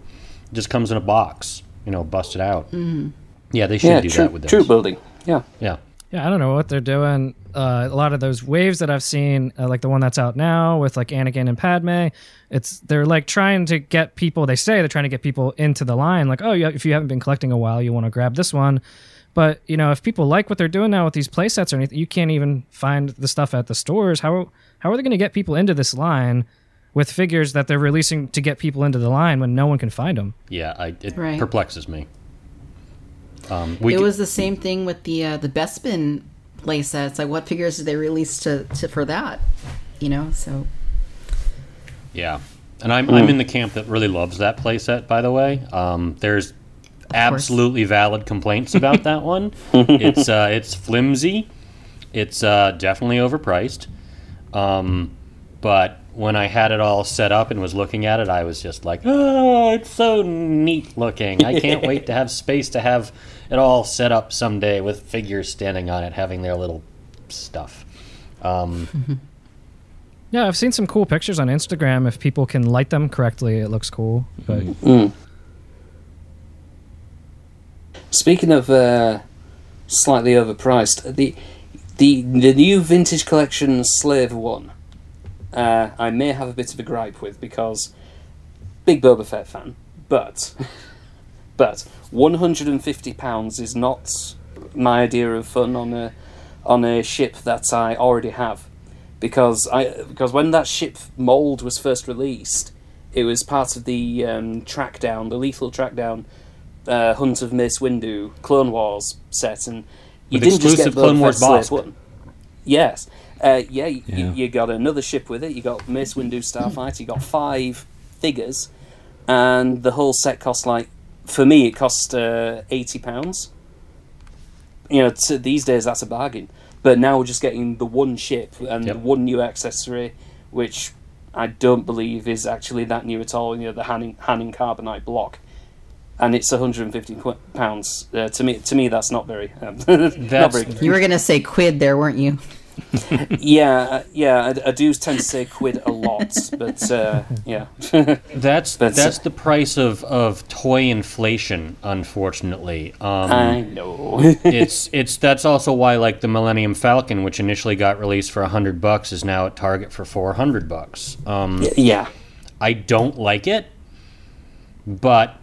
It just comes in a box, you know, busted out. Mm-hmm. Yeah, they should yeah, do troop, that with those. troop building. Yeah. Yeah. Yeah, I don't know what they're doing. Uh, a lot of those waves that I've seen, uh, like the one that's out now with like Anakin and Padme, it's they're like trying to get people. They say they're trying to get people into the line. Like, oh, yeah, if you haven't been collecting a while, you want to grab this one. But you know, if people like what they're doing now with these playsets or anything, you can't even find the stuff at the stores. How how are they going to get people into this line with figures that they're releasing to get people into the line when no one can find them? Yeah, I, it Right. perplexes me. Um, we it c- was the same thing with the uh, the Bespin playsets. Like, what figures did they release to, to for that? You know, so Yeah, and I'm I'm in the camp that really loves that playset. By the way, um, there's absolutely valid complaints about that one. (laughs) it's uh, it's flimsy. It's uh, definitely overpriced. Um, but when I had it all set up and was looking at it, I was just like, "Oh, it's so neat looking! I can't (laughs) wait to have space to have it all set up someday with figures standing on it, having their little stuff. Um, (laughs) Yeah, I've seen some cool pictures on Instagram. If people can light them correctly, it looks cool. But Mm. Speaking of uh, slightly overpriced, the the the new vintage collection Slave One, uh, I may have a bit of a gripe with because big Boba Fett fan, but (laughs) but one hundred and fifty pounds is not my idea of fun on a on a ship that I already have, because I because when that ship mold was first released, it was part of the um, track down, the lethal track down, uh, Hunt of Mace Windu Clone Wars set, and you With didn't just get Clone Wars Slave One. Yes, uh, yeah, y- Yeah. You, you got another ship with it. You got Mace Windu Starfighter. You got five figures, and the whole set cost like for me it cost uh, eighty pounds. You know, t- these days that's a bargain. But now we're just getting the one ship and Yep. one new accessory, which I don't believe is actually that new at all. You know, the Han in, Hanning Carbonite block, and it's 150 qu- pounds. Uh, to me, to me, that's not very. Um, (laughs) not very. You were gonna say quid there, weren't you? (laughs) Yeah, uh, yeah. I, I do tend to say quid a lot, but uh, yeah. (laughs) that's That's- that's the price of, of toy inflation, unfortunately. Um, I know. it's it's that's also why like the Millennium Falcon, which initially got released for hundred bucks, is now at Target for four hundred bucks. Um, yeah. I don't like it, but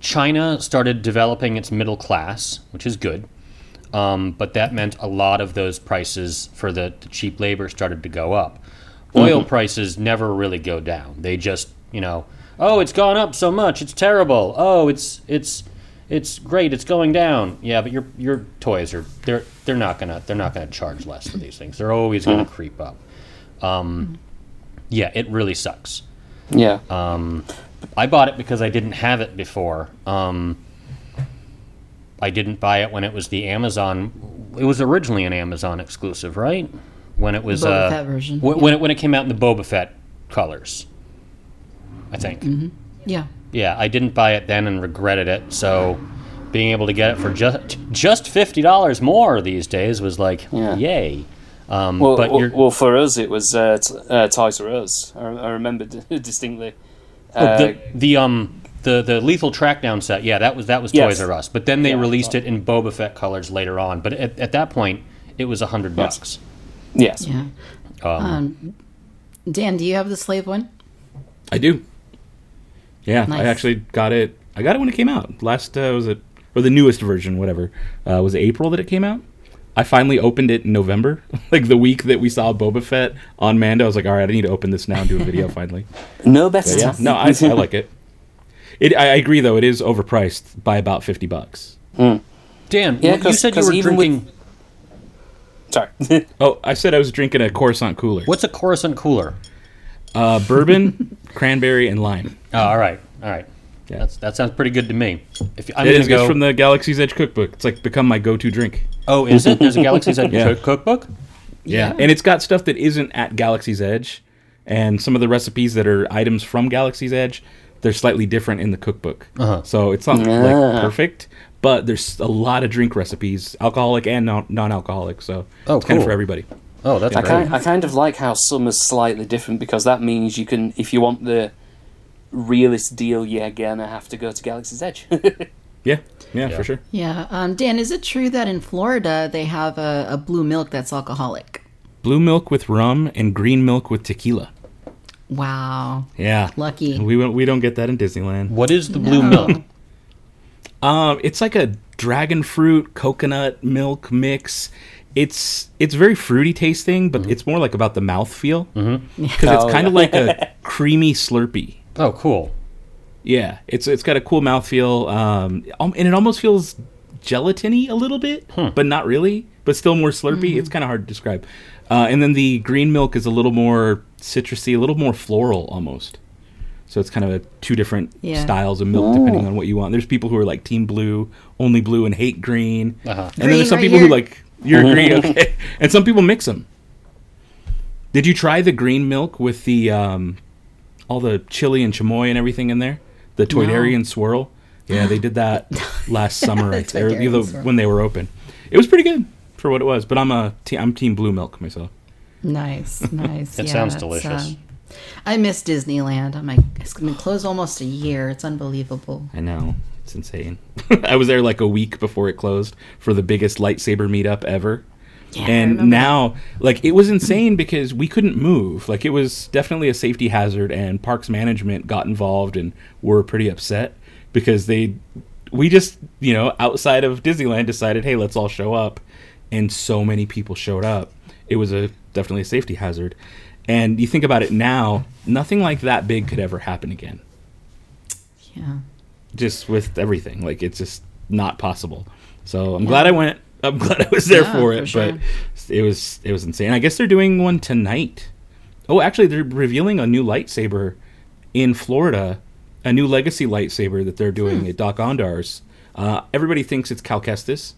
China started developing its middle class, which is good. Um, but that meant a lot of those prices for the, the cheap labor started to go up. Oil prices never really go down. They just, you know, oh, it's gone up so much, it's terrible. Oh, it's it's it's great, it's going down. Yeah, but your your toys are they're they're not gonna they're not gonna charge less for these things. They're always gonna creep up. Um, yeah, it really sucks. Yeah. Um, I bought it because I didn't have it before. Um, I didn't buy it when it was the Amazon. It was originally an Amazon exclusive, right? When it was Boba uh, Fett version, wh- when it when it came out in the Boba Fett colors, I think. Yeah. Yeah, I didn't buy it then and regretted it. So being able to get it for just just fifty dollars more these days was like, Yeah. yay. Um, Well, but well, you're, well, for us, it was uh, t- uh, Toys R Us. I, I remember (laughs) distinctly. Oh, Uh, the, the um the the lethal trackdown set, yeah, that was that was Yes. Toys R Us. But then they Yeah, released right. it in Boba Fett colors later on. But at, at that point, it was a hundred Yes. bucks. yes. Yeah. Um, Um, Dan, do you have the slave one? I do. Yeah, Nice. I actually got it. I got it when it came out. Last uh, was it or the newest version, whatever. Uh, was it April that it came out? I finally opened it in November, (laughs) like the week that we saw Boba Fett on Mando. I was like, all right, I need to open this now and do a video (laughs) finally. No better But yeah, time. no, I, I like it. It, I I agree though. It is overpriced by about fifty bucks. Dan, Yeah, what- you 'cause- said you were even with- drinking. Sorry. (laughs) Oh, I said I was drinking a Coruscant cooler. What's a Coruscant cooler? Uh, bourbon, cranberry, and lime. Oh, all right, all right. Yeah. That's that sounds pretty good to me. If I'm It gonna is. go, It's from the Galaxy's Edge cookbook. It's like become my go-to drink. oh, is it? There's a (laughs) Galaxy's Edge Yeah. cookbook. Yeah. and it's got stuff that isn't at Galaxy's Edge, and some of the recipes that are items from Galaxy's Edge, they're slightly different in the cookbook. Uh-huh. So it's not Ah. like perfect, but there's a lot of drink recipes, alcoholic and non- non-alcoholic. So Oh, it's kind of for everybody. Oh, that's I great. kind, I kind of like how some are slightly different because that means you can, if you want the realist deal, you're gonna have to go to Galaxy's Edge. (laughs) Yeah, yeah, Yeah. for sure. Yeah. Um, Dan, is it true that in Florida they have a, a blue milk that's alcoholic? Blue milk with rum and green milk with tequila. Wow. Yeah, Lucky. We won't- we don't get that in Disneyland. What is the blue No. milk? Um, it's like a dragon fruit coconut milk mix. It's it's very fruity tasting, but it's more like about the mouth feel (laughs) because it's Oh, kind of yeah. like a (laughs) creamy Slurpee. Oh, cool. Yeah, it's it's got a cool mouthfeel, um, and it almost feels gelatiny a little bit, but not really. But still more Slurpee. It's kind of hard to describe. Uh, and then the green milk is a little more citrusy, a little more floral almost. So it's kind of a, two different Yeah. styles of milk depending on what you want. There's people who are like team blue, only blue, and hate green. Uh-huh. And then there's some right people here. who like you're (laughs) green, okay. And some people mix them. Did you try the green milk with the um, all the chili and chamoy and everything in there? The Toydarian swirl. Yeah, they did that (laughs) last (laughs) summer, I think, or Toydarian either when they were open. It was pretty good. for what it was. But I'm a te- I'm Team Blue Milk myself. Nice, (laughs) nice. It yeah, sounds delicious. um, I miss Disneyland. I'm like, it's been closed almost a year. It's unbelievable. I know it's insane. I was there like a week before it closed for the biggest lightsaber meetup ever. Yeah, and now like it was insane because we couldn't move like it was definitely a safety hazard and parks management got involved and were pretty upset because they we just you know outside of disneyland decided hey let's all show up and so many people showed up it was a definitely a safety hazard and you think about it now nothing like that big could ever happen again Yeah. just with everything. Like it's just not possible. So I'm glad I went. I'm glad I was there Yeah, for for it, sure. but it was it was insane. I guess they're doing one tonight. Oh, actually, they're revealing a new lightsaber in Florida, a new legacy lightsaber that they're doing Hmm. at Dok-Ondar's. Uh, everybody thinks it's Cal Kestis,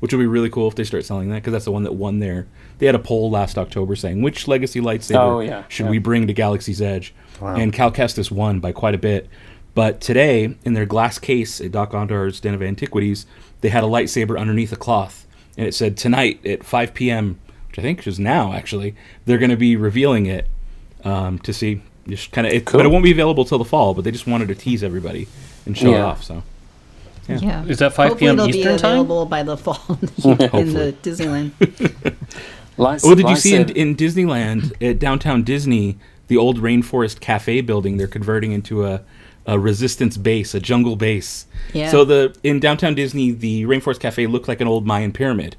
which would be really cool if they start selling that because that's the one that won there. They had a poll last October saying which legacy lightsaber Oh, yeah, should yeah. we bring to Galaxy's Edge, Wow. and Cal Kestis won by quite a bit. But today, in their glass case at Dok-Ondar's Den of Antiquities, they had a lightsaber underneath a cloth, and it said tonight at 5 p.m., which I think is now actually, they're going to be revealing it um, to see. Just kind of, Cool. but it won't be available till the fall. But they just wanted to tease everybody and show it off. So Yeah. Yeah. Is that 5 Hopefully p.m. it'll Eastern be time? available by the fall (laughs) in the (laughs) Disneyland. (laughs) Lights, Oh, did you see in, in Disneyland at downtown Disney, the old Rainforest Cafe building? They're converting into a, a resistance base, a jungle base. Yeah. So the in downtown Disney, the Rainforest Cafe looked like an old Mayan pyramid,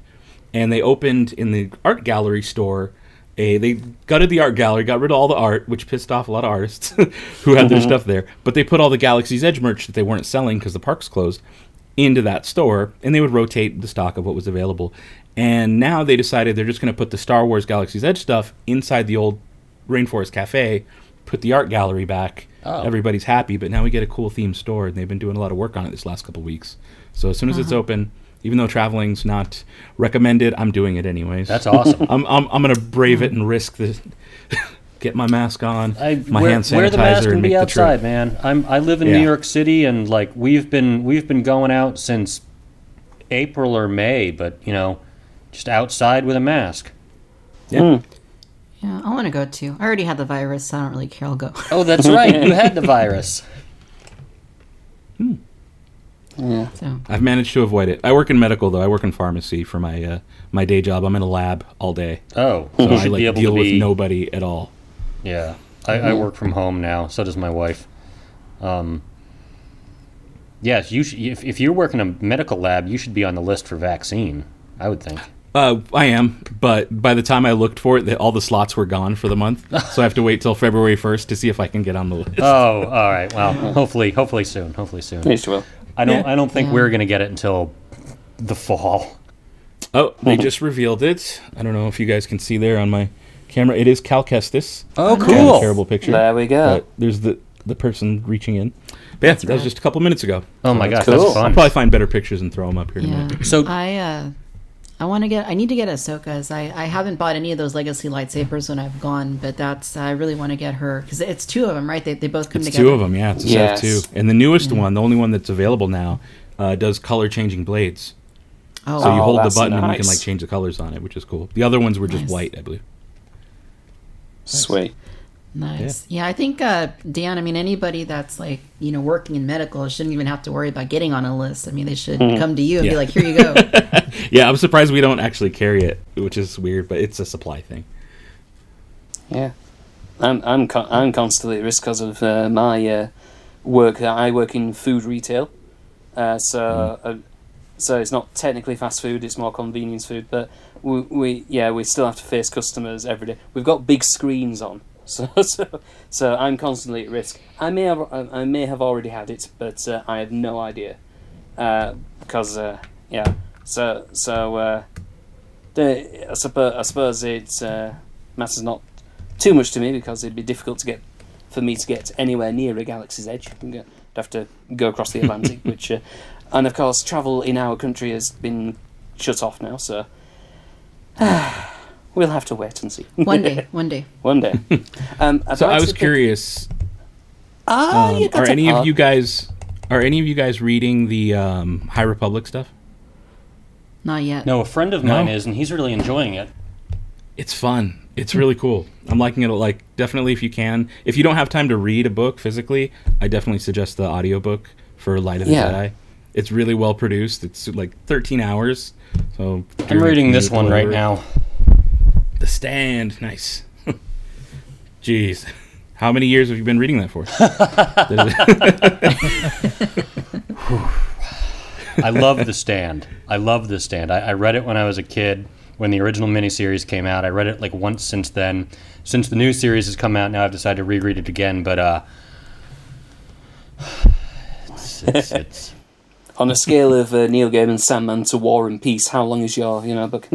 and they opened in the art gallery store. A, they gutted the art gallery, got rid of all the art, which pissed off a lot of artists (laughs) who had their mm-hmm. stuff there. But they put all the Galaxy's Edge merch that they weren't selling because the park's closed into that store, and they would rotate the stock of what was available. And now they decided they're just going to put the Star Wars Galaxy's Edge stuff inside the old Rainforest Cafe, put the art gallery back. Oh. Everybody's happy, but now we get a cool theme store, and they've been doing a lot of work on it this last couple weeks. So as soon as it's uh-huh. open, even though traveling's not recommended, I'm doing it anyways. That's awesome. (laughs) I'm I'm, I'm going to brave it uh-huh. and risk the (laughs) get my mask on, I my wear, hand sanitizer, wear the mask and and make be the outside, trip. man. I'm I live in Yeah. New York City and like we've been we've been going out since April or May, but you know, just outside with a mask. Yeah. Hmm. Yeah, I want to go too. I already had the virus, so I don't really care. I'll go. Oh, that's (laughs) right. You had the virus. Hmm. Yeah. So I've managed to avoid it. I work in medical though. I work in pharmacy for my uh, my day job. I'm in a lab all day, Oh, so you I like be able deal to be. with nobody at all. Yeah, I, I work from home now. So does my wife. Um, yes, you should, if, if you're working in a medical lab, you should be on the list for vaccine. I would think. Uh, I am, but by the time I looked for it, the, all the slots were gone for the month, (laughs) so I have to wait till February 1st to see if I can get on the list. Oh, all right. Well, hopefully, hopefully soon. Hopefully soon. Yes, you will. I don't. I don't think Yeah. we're gonna get it until the fall. Oh, they just revealed it. I don't know if you guys can see there on my camera. It is Cal Kestis. Oh, Kind a cool. terrible picture. There we go. But there's the the person reaching in. But yeah, that was just a couple minutes ago. Oh my gosh, cool. that's I'll probably find better pictures and throw them up here yeah, minute. So- I uh, I want to get. I need to get Ahsoka's. I I haven't bought any of those legacy lightsabers when I've gone, but that's I really want to get her because it's two of them, right? They they both come It's together. two of them, yeah. It's a set of two. And the newest one, the only one that's available now, uh, does color changing blades. Oh, So you Oh, hold the that's button and you can like change the colors on it, which is cool. The other ones were just Nice. white, I believe. Sweet. Nice. Yeah, I think uh, Dan. I mean, anybody that's like you know working in medical shouldn't even have to worry about getting on a list. I mean, they should come to you and Yeah. be like, "Here you go." (laughs) Yeah, I'm surprised we don't actually carry it, which is weird, but it's a supply thing. Yeah, I'm I'm con- I'm constantly at risk because of uh, my uh, work. I work in food retail, uh, so uh, so it's not technically fast food; it's more convenience food. But we, we yeah we still have to face customers every day. We've got big screens on, (laughs) so so so I'm constantly at risk. I may have I may have already had it, but uh, I have no idea uh, because uh, yeah. So so uh, the, I suppose I suppose it uh, matters not too much to me because it'd be difficult to get for me to get anywhere near a galaxy's edge. I'd have to go across the Atlantic, (laughs) which, uh, and of course, travel in our country has been shut off now. So (sighs) (sighs) (sighs) we'll have to wait and see. one day, (laughs) one day. One day. (laughs) Um, I'd So like I to was pick- curious, Ah, um, you got are any of you guys are any of you guys reading the um, High Republic stuff? Not yet. No, a friend of mine No? is, and he's really enjoying it. It's fun. It's really cool. I'm liking it. Like definitely, if you can, if you don't have time to read a book physically, I definitely suggest the audiobook for Light of the Yeah. Jedi. It's really well produced. It's like 13 hours. So if I'm you're reading in a this commute one or right whatever- now. The Stand. Nice. (laughs) Jeez. How many years have you been reading that for? (laughs) I love The Stand. I love The Stand. I, I read it when I was a kid, when the original miniseries came out. I read it like once since then. Since the new series has come out, now I've decided to reread it again. But uh, (sighs) it's, it's, it's (laughs) On a scale of uh, Neil Gaiman's Sandman to War and Peace, how long is your you know book?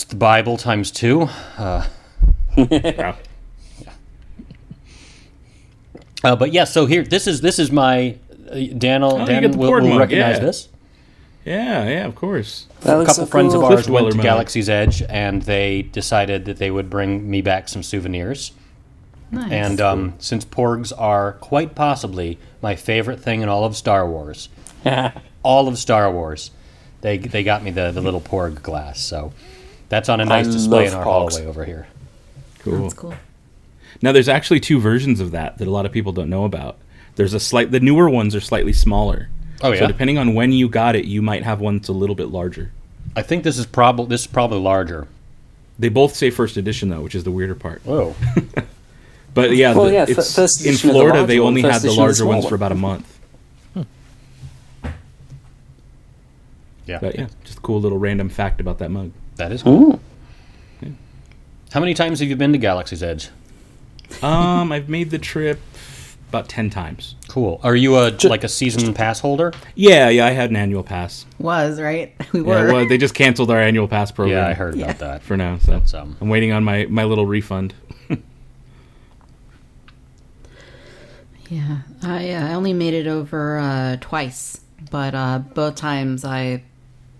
It's the Bible times two. Uh, Wow. uh, but yeah, so here, this is this is my uh, Daniel. Oh, Dan will, will recognize yeah. this. Yeah, yeah, of course. That a couple so friends of ours went to mug. Galaxy's Edge, and they decided that they would bring me back some souvenirs. Nice. And um, since porgs are quite possibly my favorite thing in all of Star Wars, (laughs) all of Star Wars, they they got me the, the little porg glass. So that's on a nice display in our porgs. hallway over here. Cool. That's cool. Now, there's actually two versions of that that a lot of people don't know about. There's a slight. The newer ones are slightly smaller. Oh yeah. So depending on when you got it, you might have one that's a little bit larger. I think this is probably this is probably larger. They both say first edition though, which is the weirder part. Oh. (laughs) But yeah, Well, the- yeah, it's, first in edition of the Florida they only had the edition the larger ones for about a month. Hmm. Yeah, But yeah, just a cool little random fact about that mug. That is cool. How many times have you been to Galaxy's Edge? Um, I've made the trip about ten times. Cool. Are you a like a season pass holder? Yeah, yeah, I had an annual pass. Was right. (laughs) We Yeah, were. well, they just canceled our annual pass program. Yeah, I heard Yeah. about that. for now. So That's, um, I'm waiting on my my little refund. (laughs) Yeah, I uh, I only made it over uh, twice, but uh, both times I,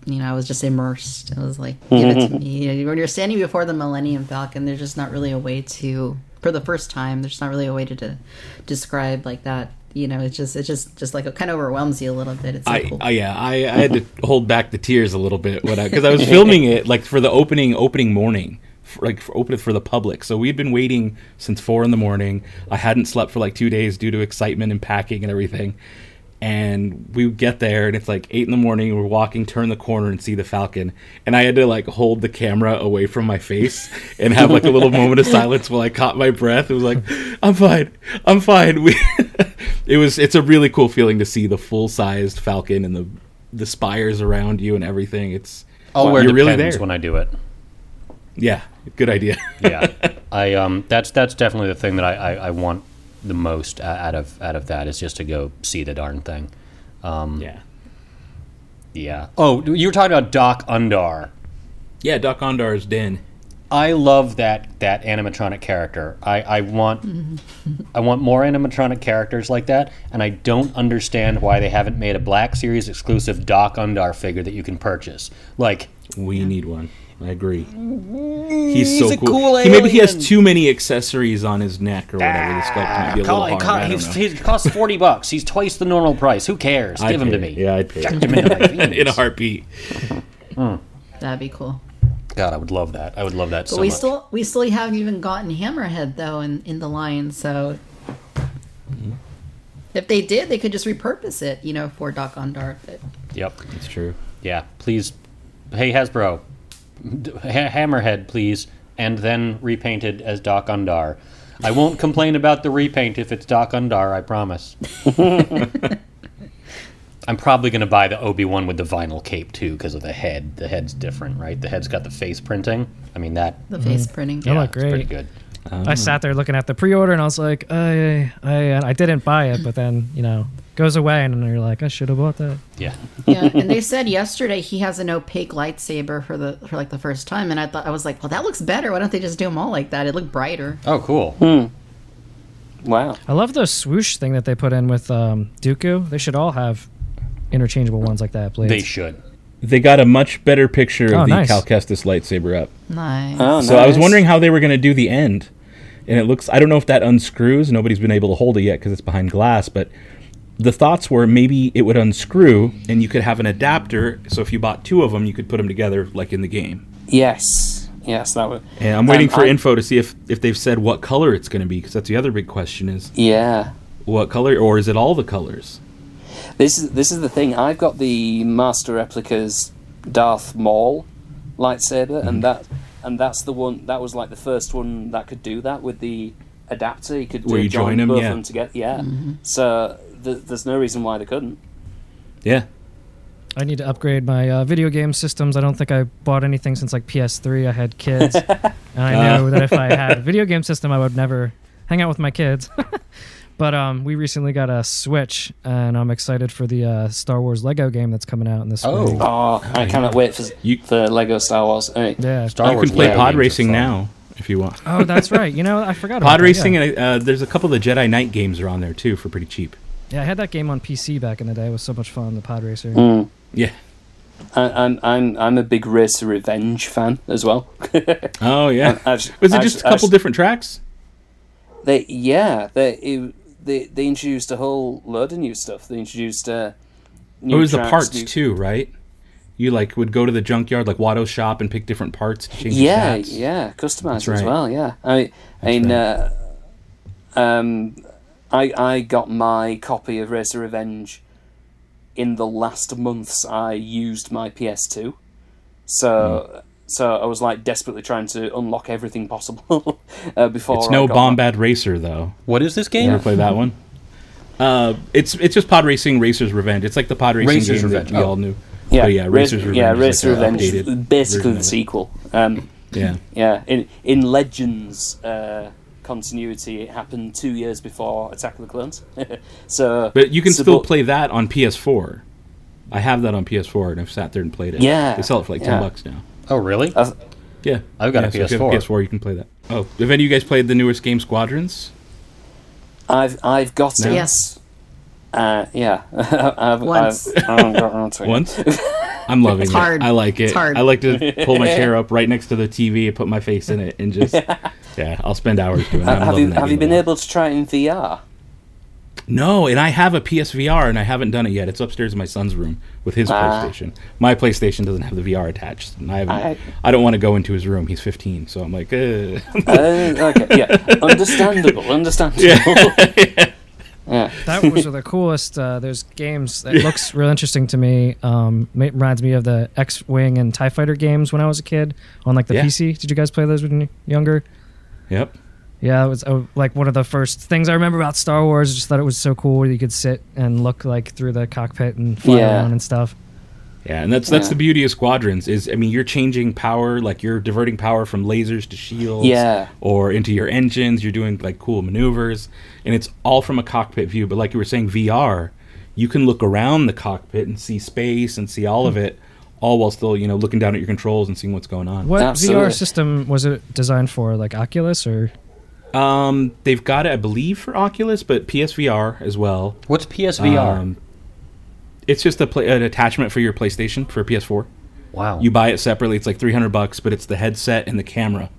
you know, I was just immersed. It was like, give it to mm-hmm. me. You know, when you're standing before the Millennium Falcon, there's just not really a way to, for the first time, there's not really a way to, to describe like that. You know, it's just, it's just, just like it kind of overwhelms you a little bit. It's so I, cool. I yeah, I, I had to hold back the tears a little bit when I because I was (laughs) filming it like for the opening opening morning, like for open it for the public. So we had been waiting since four in the morning. I hadn't slept for like two days due to excitement and packing and everything. And we get there and it's like eight in the morning. We're walking, turn the corner and see the Falcon. And I had to like hold the camera away from my face (laughs) and have like a little moment of silence while I caught my breath. It was like, I'm fine, I'm fine. (laughs) We, it was it's a really cool feeling to see the full sized Falcon and the the spires around you and everything. It's I'll wear you're really Depends there. when I do it. yeah, good idea. yeah, I um, that's that's definitely the thing that I, I, I want the most out of out of that is just to go see the darn thing. Um, yeah, yeah. Oh, you were talking about Dok-Ondar. yeah. Dok-Ondar's den. I love that that animatronic character. I, I want (laughs) I want more animatronic characters like that, and I don't understand why they haven't made a Black Series exclusive Dok-Ondar figure that you can purchase. Like, We need one. I agree. He's, He's so a cool. cool he, maybe he has too many accessories on his neck or whatever. the sculpt might be a call- little hard. co- he's, he costs forty bucks. He's twice the normal price. Who cares? I'd Give him to it. me. Yeah, I'd pay. Chuck him into my veins. in a heartbeat. Hmm. That'd be cool. God, I would love that. I would love that But so we much. still, we still haven't even gotten Hammerhead though in in the line. So. Mm-hmm. If they did, they could just repurpose it, you know, for Dok-Ondar. But Yep. It's true. Yeah. Please. Hey Hasbro, d- ha- Hammerhead, please, and then repainted as Dok-Ondar. I won't complain about the repaint if it's Dok-Ondar. I promise. (laughs) I'm probably going to buy the Obi Wan with the vinyl cape too because of the head. The head's different, right? The head's got the face printing. I mean that. the face mm. printing. They look it's pretty great. good. I sat there looking at the pre-order and I was like, I, I, I didn't buy it, but then you know goes away and then you're like, I should have bought that. Yeah. yeah, and they said yesterday he has an opaque lightsaber for the for like the first time, and I thought I was like, well, that looks better. Why don't they just do them all like that? It looked brighter. Oh, cool. Hmm. Wow. I love the swoosh thing that they put in with um, Dooku. They should all have interchangeable ones like that, please. They should. They got a much better picture of Oh, the nice. Cal Kestis lightsaber up. Nice. Oh, So I was wondering how they were going to do the end, and it looks. I don't know if that unscrews. Nobody's been able to hold it yet because it's behind glass. But the thoughts were maybe it would unscrew and you could have an adapter. So if you bought two of them, you could put them together like in the game. Yes, yes, that would. And I'm waiting Um, for I- info to see if if they've said what color it's going to be because that's the other big question is Yeah, what color or is it all the colors? this is this is the thing. I've got the Master Replicas Darth Maul lightsaber, Mm-hmm. and that and that's the one that was like the first one that could do that with the adapter. You could Where uh, you join 'em, both yeah. them together. Yeah, so th- there's no reason why they couldn't. Yeah. I need to upgrade my uh, video game systems. I don't think I bought anything since like PS3. I had kids, (laughs) and I know that if I had a video game system, I would never hang out with my kids. (laughs) but um, we recently got a Switch, and I'm excited for the uh, Star Wars Lego game that's coming out in this Oh. spring. Oh, I cannot wait for You- for Lego Star Wars. Hey, Yeah. Star you Wars can play Lego pod racing now if you want. Oh, that's right. You know, I forgot (laughs) about Pod that, racing Yeah. and uh, there's a couple of the Jedi Knight games are on there too for pretty cheap. Yeah, I had that game on PC back in the day. It was so much fun. The Pod Racer. Mm. Yeah. I, I'm I'm I'm a big Racer Revenge fan as well. (laughs) Oh yeah. I just- Was it I just just- a I couple just- different tracks? They yeah they it, they they introduced a whole load of new stuff. They introduced uh, new it was the parts new- too, right? You like would go to the junkyard like Watto's shop and pick different parts to change Yeah, stats. yeah, customize That's as well. Yeah, I I mean, That's uh, um, I I got my copy of Racer Revenge in the last months I used my PS2, so. Hmm. So I was like desperately trying to unlock everything possible (laughs) uh, before. It's I no got my- Bombad Racer though. What is this You game? ever play that one? Uh, it's it's just Pod Racing Racer's Revenge. It's like the Pod Racing Racer's game Revenge, that we oh. all knew. Yeah, But yeah, Racer's Revenge. Yeah, is Racer like Revenge, basically the sequel. Um, Yeah. Yeah, in in Legends uh, continuity, it happened two years before Attack of the Clones. (laughs) so, But you can so still but- play that on PS4. I have that on PS4 and I've sat there and played it. Yeah, They sell it for like yeah. ten bucks now. Oh, really? Uh, Yeah. I've got a yeah, so if you have PS4. PS4, you can play that. Oh, have any of you guys played the newest game Squadrons? I've I've got it. Yes. Uh, yeah. (laughs) I've, Once. I've, I haven't got around to it. Once? I'm (laughs) loving It's it. hard. I like it. It's hard. I like to pull my chair up right next to the TV and put my face in it and just yeah, I'll spend hours doing that. Have you that have you been able to try it in VR? No, and I have a PSVR and I haven't done it yet. It's upstairs in my son's room with his Ah. PlayStation. My PlayStation doesn't have the VR attached, and I haven't. I- I, don't want to go into his room. He's 15, so I'm like, uh. Uh, (laughs) okay, yeah, understandable, (laughs) understandable. (laughs) Yeah. That was the coolest. Uh, there's games that looks real interesting to me. Um, ma- reminds me of the X-wing and Tie Fighter games when I was a kid on like the Yeah. PC. Did you guys play those when you were younger? Yep. Yeah, it was uh, like one of the first things I remember about Star Wars. Just thought it was so cool where you could sit and look like through the cockpit and fly Yeah. around and stuff. Yeah, and that's that's Yeah. the beauty of squadrons is I mean you're changing power like you're diverting power from lasers to shields Yeah. or into your engines you're doing like cool maneuvers and it's all from a cockpit view but like you were saying VR you can look around the cockpit and see space and see all of it all while still you know looking down at your controls and seeing what's going on. What Absolutely. VR system was it designed for? Like Oculus or? Um they've got it I believe for Oculus but PSVR as well. What's PSVR? Um, it's just a play, an attachment for your PlayStation for PS4. wow. You buy it separately. It's like 300 bucks, but it's the headset and the camera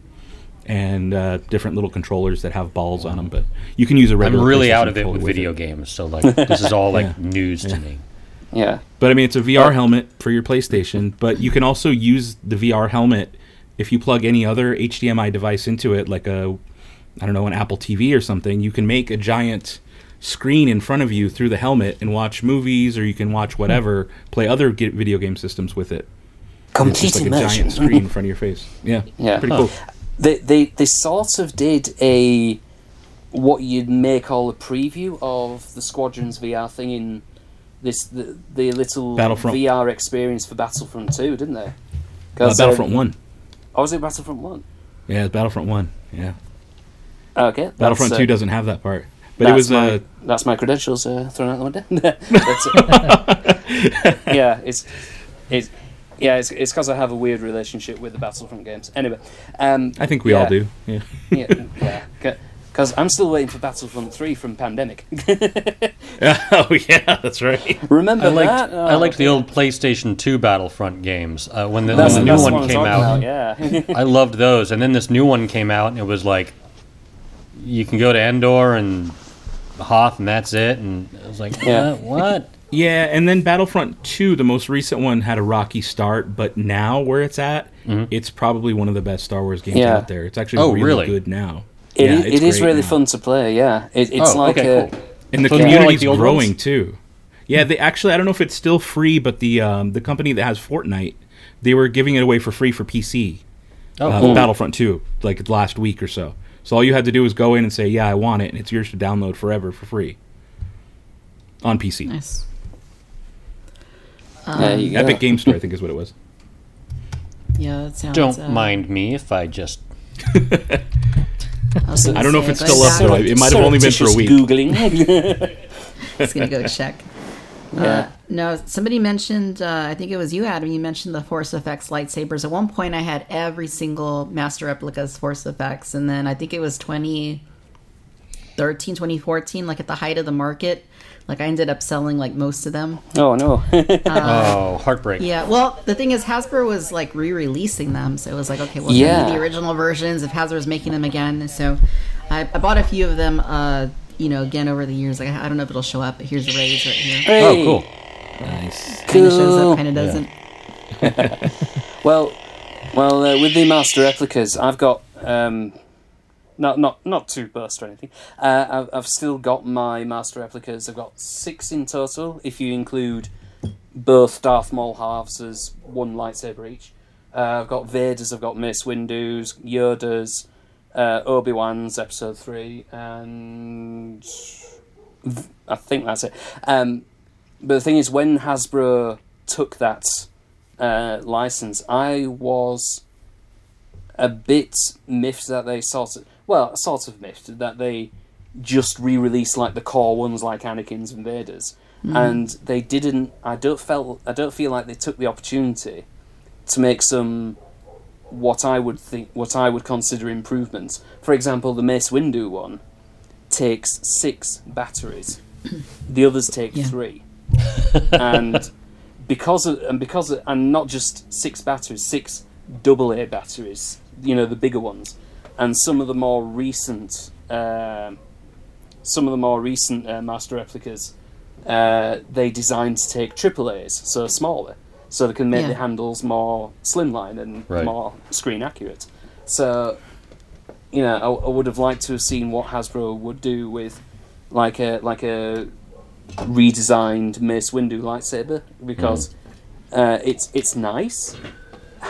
and uh, different little controllers that have balls on them. But you can use a I'm regular. really out of it with with video it. games, so like this is all like (laughs) Yeah. news to me. Yeah. But I mean, it's a VR Uh, helmet for your PlayStation. But you can also use the VR helmet if you plug any other HDMI device into it, like a, I don't know, an Apple TV or something. You can make a giant screen in front of you through the helmet and watch movies, or you can watch whatever, play other ge- video game systems with it. It's Complete just like a immersion. giant screen in (laughs) front of your face. Yeah, Yeah. pretty cool. They, they they sort of did a what you'd may call a preview of the Squadrons VR thing in this the, the little Battlefront. VR experience for Battlefront Two, didn't they? Uh, Battlefront um, One. Oh, was it Battlefront One? Yeah, it's Battlefront One. Yeah, Okay. Battlefront uh, Two doesn't have that part, but it was my, uh, that's my credentials uh, thrown out the window. (laughs) (laughs) It. yeah, it's it's yeah, it's it's because I have a weird relationship with the Battlefront games. Anyway, um, I think we yeah, all do. Yeah, Yeah, yeah. (laughs) Because I'm still waiting for Battlefront 3 from Pandemic. (laughs) oh yeah, that's right. Remember I liked that? I Oh, liked the old PlayStation 2 Battlefront games. Uh, when the, when the that's new one came out, about, yeah. (laughs) I loved those. And then this new one came out, and it was like you can go to Endor and Hoth and that's it. And I was like, Yeah. what? what? (laughs) Yeah, and then Battlefront 2, the most recent one, had a rocky start, but now where it's at, it's probably one of the best Star Wars games Yeah. out there. It's actually Oh, really, really? good now. It, yeah, it's it is great really now. fun to play. Yeah, it, it's Oh, like okay, a, cool. And the So it's more like community's the old growing ones? too. Yeah, they actually I don't know if it's still free, but the um, the company that has Fortnite, they were giving it away for free for PC. Oh, uh, cool. Battlefront 2, like last week or so. So all you had to do was go in and say, "Yeah, I want it," and it's yours to download forever for free on PC. Nice. there you. Epic Game Store, I think, is what it was. Yeah, that sounds. Don't uh, mind me if I just. (laughs) I, I don't know if it's still up, yeah, though. It might have only been for a week. Googling. (laughs) (laughs) Just gonna go check. Yeah. Uh, no, somebody mentioned. Uh, I think it was you, Adam. You mentioned the Force Effects lightsabers. At one point, I had every single Master Replicas Force Effects, and then I think it was 2013, 2014, like at the height of the market. Like I ended up selling like most of them. oh no. (laughs) oh, heartbreak. Yeah. Well, the thing is, Hasbro was like re-releasing them, so it was like, okay, well, Yeah. yeah. the original versions if Hasbro's making them again. So I, I bought a few of them. Uh, you know, again over the years. Like I don't know if it'll show up, but here's Rey's right here. Oh, cool. Nice. Kind of shows Cool. up, kind of doesn't. (laughs) Well, well, uh, with the master replicas, I've got um, not not not to burst or anything. Uh, I've, I've still got my master replicas. I've got six in total, if you include both Darth Maul halves as one lightsaber each. Uh, I've got Vader's, I've got Mace Windu's, Yoda's, uh, Obi Wan's Episode Three, and I think that's it. Um, but the thing is, when Hasbro took that uh, license, I was a bit miffed that they sort of, well, sort of miffed that they just re-released like the core ones, like Anakin's and Vader's, hmm. and they didn't. I don't felt. I don't feel like they took the opportunity to make some what I would think, what I would consider improvements. For example, the Mace Windu one takes six batteries. (coughs) The others take Yeah. three, and (laughs) because of and because of, and not just six batteries, six double A batteries. You know the bigger ones, and some of the more recent, um some of the more recent uh, master replicas, uh, they designed to take triple A's, so smaller, so they can make Yeah. the handles more slimline and Right. more screen accurate. So, you know, I, I would have liked to have seen what Hasbro would do with, like a like a redesigned Mace Windu lightsaber because uh, it's it's nice.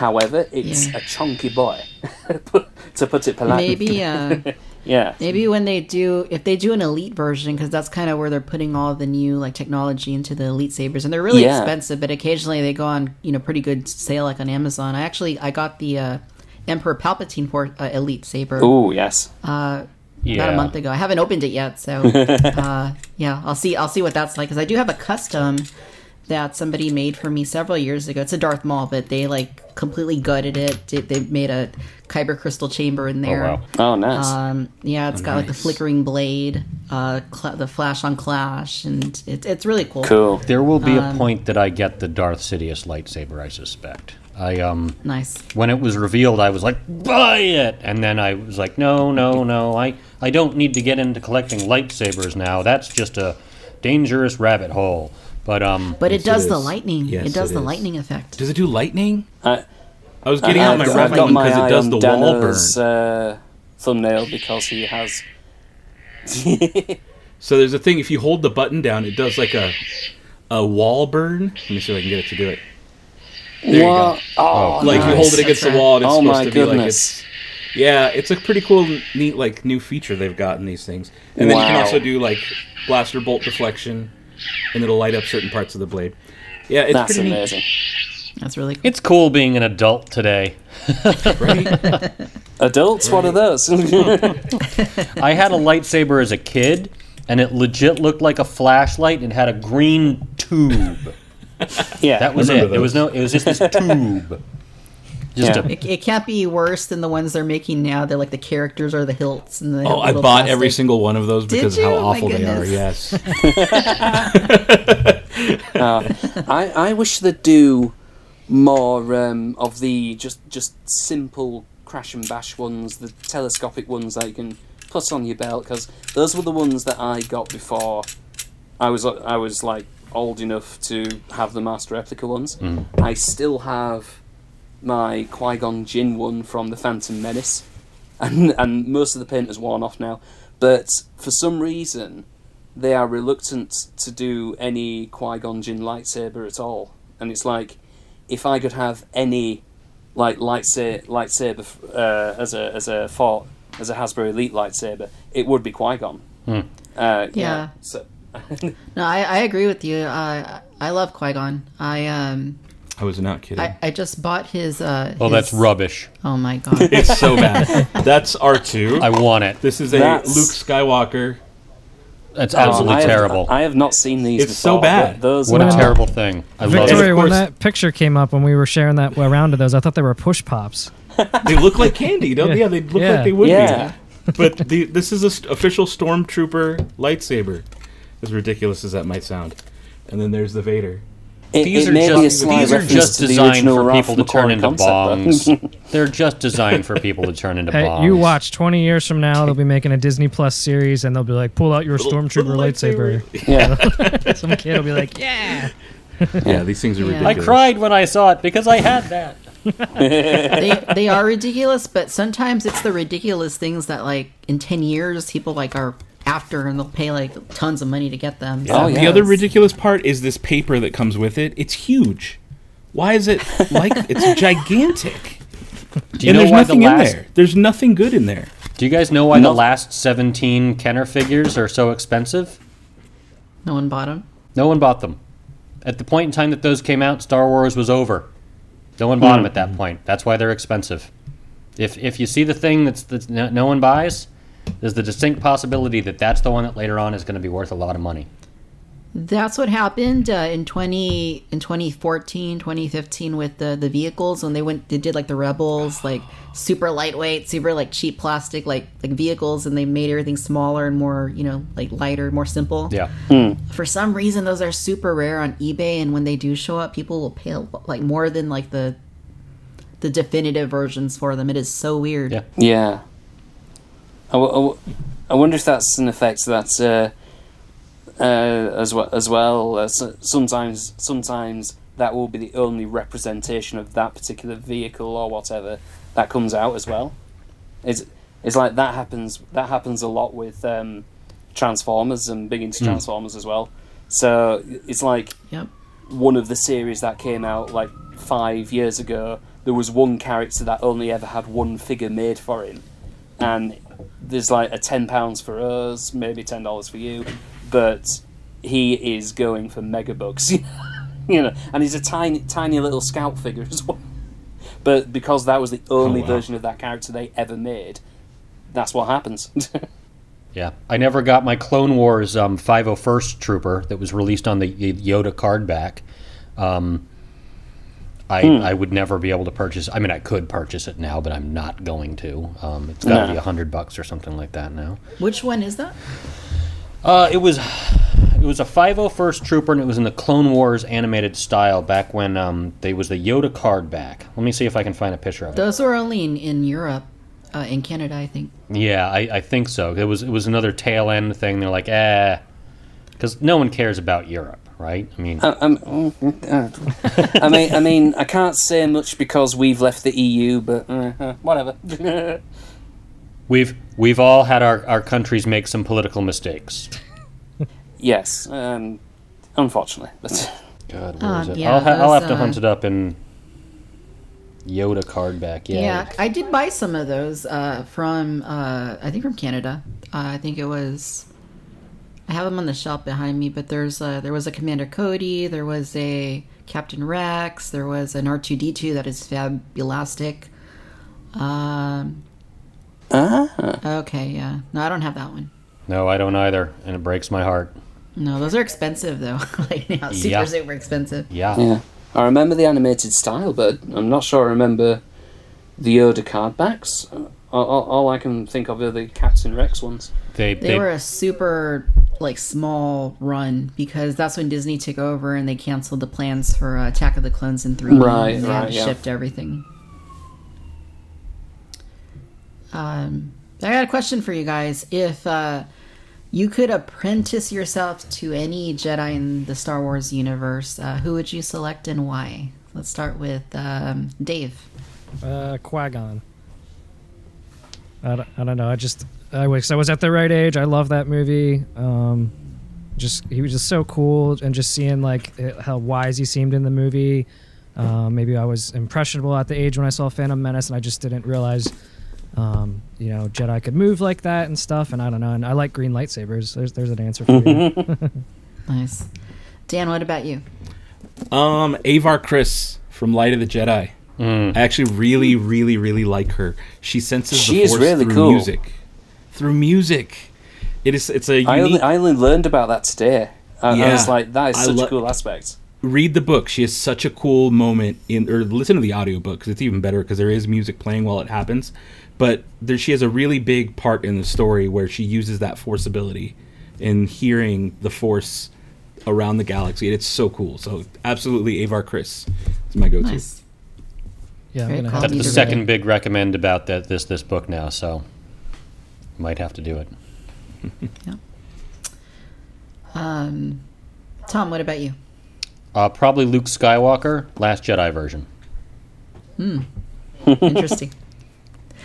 However, it's Yeah. a chunky boy, (laughs) to put it politely. Maybe, uh, (laughs) yeah. maybe when they do, if they do an elite version, because that's kind of where they're putting all the new like technology into the elite sabers, and they're really Yeah. expensive, but occasionally they go on you know pretty good sale like on Amazon. I actually I got the uh, Emperor Palpatine for uh, elite saber. Oh yes. uh, Yeah. about a month ago. I haven't opened it yet, so (laughs) uh, yeah, I'll see. I'll see what that's like because I do have a custom that somebody made for me several years ago. It's a Darth Maul, but they like completely gutted it. They, they made a kyber crystal chamber in Oh, there. wow. Oh nice. Um, yeah, it's got like the flickering blade, uh, cl- the flash on clash, and it, it's really cool. cool. There will be Um, a point that I get the Darth Sidious lightsaber, I suspect. I um Nice. when it was revealed I was like, buy it and then I was like, No, no, no, I, I don't need to get into collecting lightsabers now. That's just a dangerous rabbit hole. But um But it does it the lightning. Yes, it does it the is. lightning effect. Does it do lightning? I, I was getting out my I've, red got one my because it does on the wall burn. Uh, thumbnail because he has. (laughs) So there's a thing if you hold the button down, it does like a a wall burn. Let me see if I can get it to do it. There you go. What? Oh, Like you hold it against That's the wall, and it's Oh supposed my to be like goodness. it's. Yeah, it's a pretty cool, neat, like new feature they've got in these things. And then you can also do like blaster bolt deflection, and it'll light up certain parts of the blade. Yeah, it's That's pretty amazing. That's really cool. it's cool being an adult today. (laughs) right? (laughs) Adults, what are those? (laughs) I had a lightsaber as a kid and it legit looked like a flashlight and had a green tube. yeah. That was Remember it. It was no it was just this tube. Just Yeah. a It, it can't be worse than the ones they're making now. They're like the characters are the hilts and the Oh, I little bought every single one of those because of how awful they are. goodness. Yes. (laughs) I, I wish they'd do more um, of the just just simple crash and bash ones, the telescopic ones that you can put on your belt because those were the ones that I got before I was I was like old enough to have the master replica ones. I still have my Qui Gon Jinn one from the Phantom Menace, (laughs) and and most of the paint has worn off now. But for some reason, they are reluctant to do any Qui Gon Jinn lightsaber at all, and it's like if I could have any like lightsaber lightsaber uh, as a as a fort as a Hasbro Elite lightsaber, it would be Qui Gon. Uh, yeah. Yeah. So (laughs) No, I, I agree with you. Uh, I love Qui Gon. I um I was not kidding. I, I just bought his. Uh, Well, his- that's rubbish. Oh my (laughs) god. it's so bad. That's R two. I want it. This is a That's- Luke Skywalker. That's Oh, I absolutely have- terrible. I have not seen these. It's so before, bad. but Those What a are- terrible thing. I love Victoria, it. of when course- that picture came up when we were sharing that round of those, I thought they were push pops. (laughs) They look like candy, don't they? Yeah, they look Yeah. like they would Yeah. be. (laughs) But the, this is a st- official stormtrooper lightsaber. As ridiculous as that might sound. And then there's the Vader. It, These it are may be a just these are just designed for Ralph people to turn into concept, bombs. (laughs) They're just designed for people to turn into Hey, bombs. you watch. Twenty years from now, they'll be (laughs) making a Disney Plus series, and they'll be like, "Pull out your stormtrooper lightsaber." (laughs) yeah. Some kid will be like, "Yeah." Yeah, these things are Yeah. I cried when I saw it because I had that. they they are ridiculous, but sometimes it's the ridiculous things that like in ten years people like are after and they'll pay like tons of money to get them. Oh, The other ridiculous part is this paper that comes with it. It's huge. Why is it (laughs) like it's gigantic? Do you and know there's why nothing the in last? there. There's nothing good in there. Do you guys know why No. the last 17 Kenner figures are so expensive? No one bought them. No one bought them. At the point in time that those came out, Star Wars was over. No one bought hmm. them at that point. That's why they're expensive. If if you see the thing that's, that's no, no one buys, there's the distinct possibility that that's the one that later on is going to be worth a lot of money. That's what happened uh, in 20 in 2014, 2015 with the the vehicles when they went they did like the Rebels like super lightweight, super like cheap plastic like like vehicles and they made everything smaller and more, you know, like lighter, more simple. Yeah. For some reason those are super rare on eBay and when they do show up people will pay like more than like the the definitive versions for them. It is so weird. Yeah. Yeah. I, w- I w- I wonder if that's an effect that uh, uh, as well as well. Uh, so- sometimes, sometimes that will be the only representation of that particular vehicle or whatever that comes out as well. It's it's like that happens. That happens a lot with um, Transformers and big into Transformers as well. So it's like Yep. one of the series that came out like five years ago, there was one character that only ever had one figure made for him, and there's like a ten pounds for us, maybe ten dollars for you, but he is going for mega bucks, (laughs) you know, and he's a tiny, tiny little scout figure as well. But because that was the only wow. version of that character they ever made, that's what happens. (laughs) Yeah, I never got my Clone Wars um, 501st Trooper that was released on the Yoda card back. Um, I I would never be able to purchase. I mean, I could purchase it now, but I'm not going to. Um, it's got to No. be a hundred bucks or something like that now. Which one is that? Uh, it was it was a 501st Trooper, and it was in the Clone Wars animated style back when um, they was the Yoda card back. Let me see if I can find a picture of it. Those were only in, in Europe, uh, in Canada, I think. Yeah, I, I think so. It was it was another tail end thing. They're like, eh, because no one cares about Europe, right? I mean, I, I'm- uh, I mean, I mean, I can't say much because we've left the EU, but uh, uh, whatever. (laughs) we've we've all had our, our countries make some political mistakes. yes, um, unfortunately. But God, where is Uh, it? yeah, I'll, ha- I'll have to uh, hunt it up in Yoda card back. Yeah, Yeah, I did buy some of those uh, from uh, I think from Canada. Uh, I think it was. I have them on the shelf behind me, but there's a, there was a Commander Cody, there was a Captain Rex, there was an R two D two that is fabulastic. Um. ah, Okay, yeah. No, I don't have that one. No, I don't either, and it breaks my heart. No, those are expensive though. (laughs) like yeah, super Yeah. super expensive. Yeah. yeah, I remember the animated style, but I'm not sure I remember the Yoda card backs. Uh, All, all, all I can think of are the Captain Rex ones. They They they, were a super like small run because that's when Disney took over and they canceled the plans for uh, Attack of the Clones in 3D. Right, and they had to yeah. shift everything. Um, I got a question for you guys. If uh, you could apprentice yourself to any Jedi in the Star Wars universe, uh, who would you select and why? Let's start with um, Dave. Uh, Qui-Gon. I don't, I don't know. I just I was I was at the right age. I love that movie. Um, just he was just so cool, and just seeing like it- how wise he seemed in the movie. Um, maybe I was impressionable at the age when I saw Phantom Menace, and I just didn't realize, um, you know, Jedi could move like that and stuff. And I don't know. And I like green lightsabers. There's there's an answer for you. (laughs) Nice. Dan, what about you? Um, Avar Kriss from Light of the Jedi. I actually really, really, really like her. She senses She the is force really through cool. music. Through music, it is. It's a unique. I only, I only learned about that today. I, I was like, that is such lo- a cool aspect. read the book. She has such a cool moment in, or listen to the audiobook because it's even better because there is music playing while it happens. But there, she has a really big part in the story where she uses that force ability in hearing the force around the galaxy. And it's so cool. So absolutely, Avar Kriss is my go-to. Nice. Yeah, I'm gonna cool. have That's the second big recommend about that this this book now, so might have to do it. (laughs) Um, Tom, what about you? Uh, probably Luke Skywalker, Last Jedi version. Hmm. (laughs) Interesting.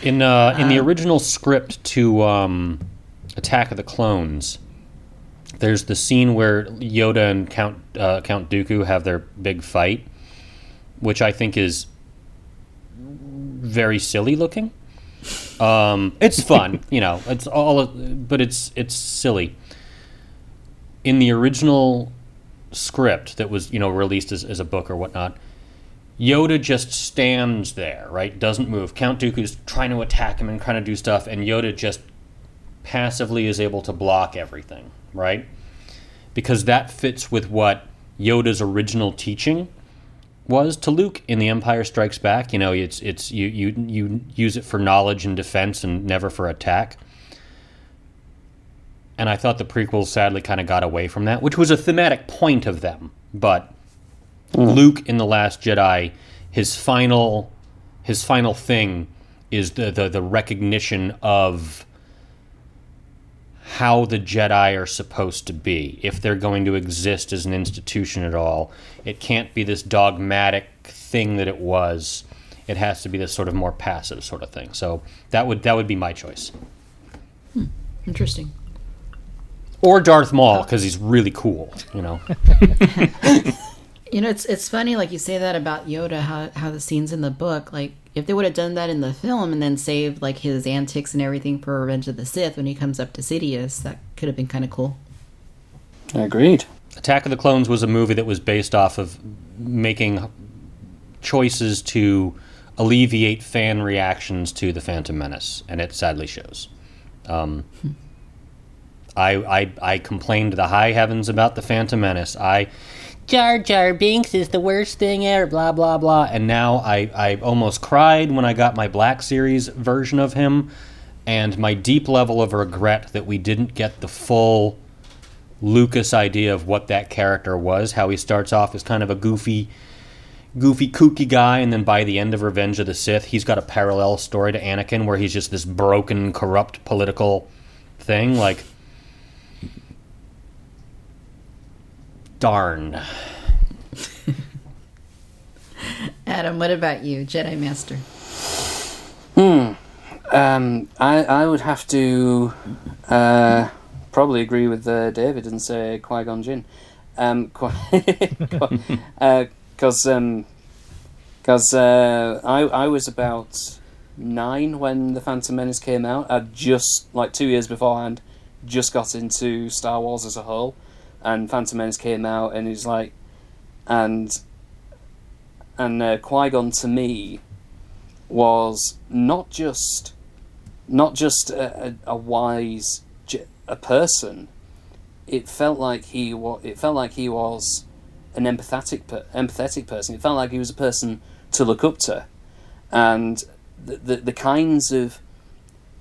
In uh, in the original script to um, Attack of the Clones, there's the scene where Yoda and Count uh, Count Dooku have their big fight, which I think is very silly looking. Um, it's fun, (laughs) you know. It's all, but it's it's silly. In the original script that was you know released as, as a book or whatnot, Yoda just stands there, right? Doesn't move. Count Dooku's trying to attack him and trying to do stuff, and Yoda just passively is able to block everything, right? Because that fits with what Yoda's original teaching was to Luke in The Empire Strikes Back. You know, it's it's you you you use it for knowledge and defense and never for attack. And I thought the prequels sadly kind of got away from that, which was a thematic point of them, but mm-hmm. Luke in the Last Jedi, his final, his final thing is the the, the recognition of how the Jedi are supposed to be. If they're going to exist as an institution at all, it can't be this dogmatic thing that it was. It has to be this sort of more passive sort of thing. So that would that would be my choice. Hmm, interesting. Or Darth Maul because he's really cool. You know. (laughs) You know, it's it's funny, like you say that about Yoda, how how the scenes in the book, like if they would have done that in the film and then saved like his antics and everything for Revenge of the Sith when he comes up to Sidious, that could have been kind of cool. I agreed. Attack of the Clones was a movie that was based off of making choices to alleviate fan reactions to the Phantom Menace, and it sadly shows. Um, I, I I complained to the high heavens about the Phantom Menace. I Jar Jar Binks is the worst thing ever. Blah blah blah. And now I I almost cried when I got my Black Series version of him, and my deep level of regret that we didn't get the full Lucas idea of what that character was. How he starts off as kind of a goofy, goofy, kooky guy, and then by the end of Revenge of the Sith, he's got a parallel story to Anakin where he's just this broken, corrupt political thing. Like, darn. (laughs) Adam, what about you, Jedi Master? Hmm. Um, I I would have to uh, probably agree with uh, David and say Qui Gon Jinn, um, (laughs) because um, because uh, I I was about nine when the Phantom Menace came out. I'd just like two years beforehand, just got into Star Wars as a whole, and Phantom Menace came out, and he's like, and and uh, Qui Gon to me was not just not just a, a, a wise a person. It felt like he was. It felt like he was an empathetic per- empathetic person. It felt like he was a person to look up to, and the the, the kinds of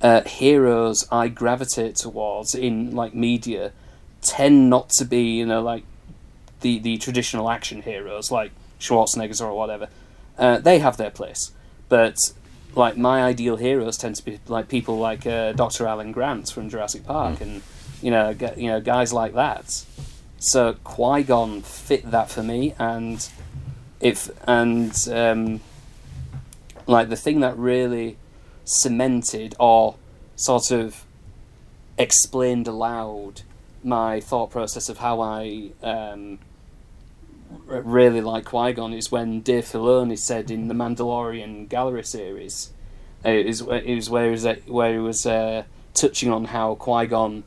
uh, heroes I gravitate towards in like media tend not to be you know like the the traditional action heroes like Schwarzeneggers or whatever. Uh, they have their place, but like my ideal heroes tend to be like people like uh, Dr. Alan Grant from Jurassic Park, and you know, g- you know, guys like that. So Qui Gon fit that for me, and if and um, like the thing that really cemented or sort of explained aloud my thought process of how I um, r- really like Qui Gon is when Dave Filoni said in the Mandalorian Gallery series, uh, it was where he was uh, where he was uh, touching on how Qui Gon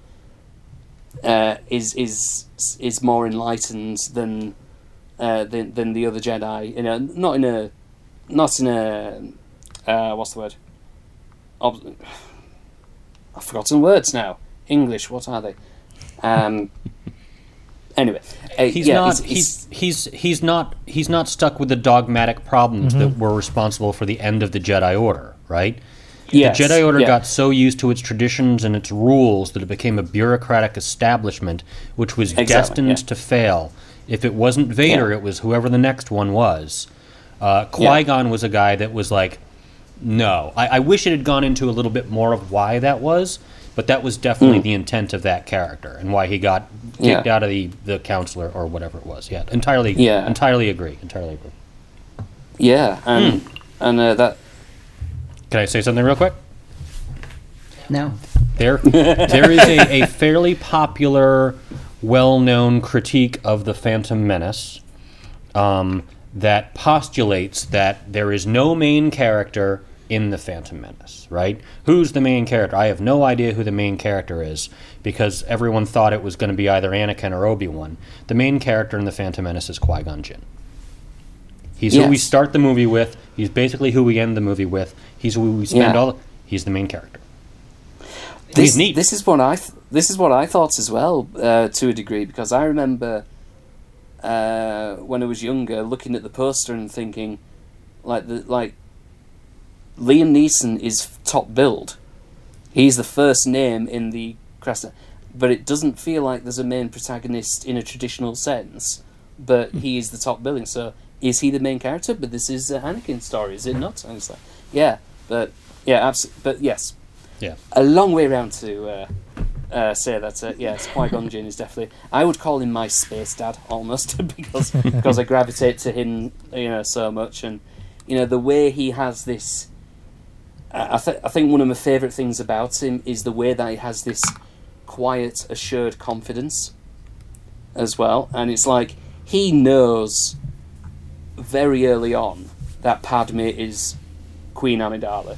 uh, is is is more enlightened than uh, than than the other Jedi. You know, not in a not in a what's the word? Ob- (sighs) I've forgotten words now. English, what are they? Um, anyway, uh, He's yeah, not. he's- he's, he's he's not he's not stuck with the dogmatic problems that were responsible for the end of the Jedi Order, right? yes, the Jedi Order yeah. got so used to its traditions and its rules that it became a bureaucratic establishment which was Exactly, destined yeah. to fail. If it wasn't Vader, Yeah. it was whoever the next one was. Uh, Yeah. Qui Gon was a guy that was like, no. I, I wish it had gone into a little bit more of why that was, but that was definitely the intent of that character and why he got kicked. Yeah. out of the, the counselor or whatever it was. Yeah, entirely. Yeah. entirely agree. Entirely agree. Yeah, and Hmm. and uh, that Can I say something real quick? No. There, (laughs) there is a, a fairly popular, well-known critique of the Phantom Menace um, that postulates that there is no main character in the Phantom Menace. Right? Who's the main character? I have no idea who the main character is because everyone thought it was going to be either Anakin or Obi Wan. The main character in the Phantom Menace is Qui Gon Jinn. He's who we start the movie with. He's basically who we end the movie with. He's who we spend Yeah. all. He's the main character. this, He's neat. this is what I th- this is what I thought as well uh, to a degree because I remember uh, when I was younger looking at the poster and thinking like the like Liam Neeson is top build. He's the first name in the crest, but it doesn't feel like there's a main protagonist in a traditional sense. But he is the top billing, so is he the main character? But this is a Anakin story, is it not? And it's like, yeah, but yeah, absolutely. But yes, Yeah. a long way around to uh, uh, say that. Uh, yes, Qui Gon Jinn is definitely. I would call him my space dad almost (laughs) because (laughs) because I gravitate to him, you know, so much, and you know the way he has this. I th- I think one of my favourite things about him is the way that he has this quiet, assured confidence, as well, and it's like he knows very early on that Padme is Queen Amidala.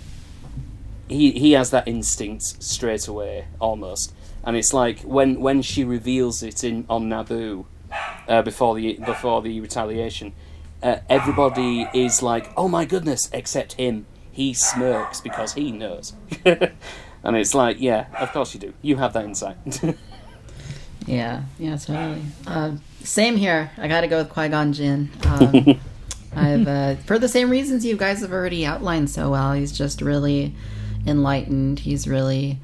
He he has that instinct straight away almost. And it's like when when she reveals it in on Naboo uh, before the before the retaliation uh, everybody is like oh my goodness except him he smirks because he knows (laughs) and it's like yeah of course you do you have that insight (laughs) Yeah, yeah, totally. Uh, same here. I got to go with Qui Gon Jinn. Um, (laughs) I've uh, for the same reasons you guys have already outlined so well. He's just really enlightened. He's really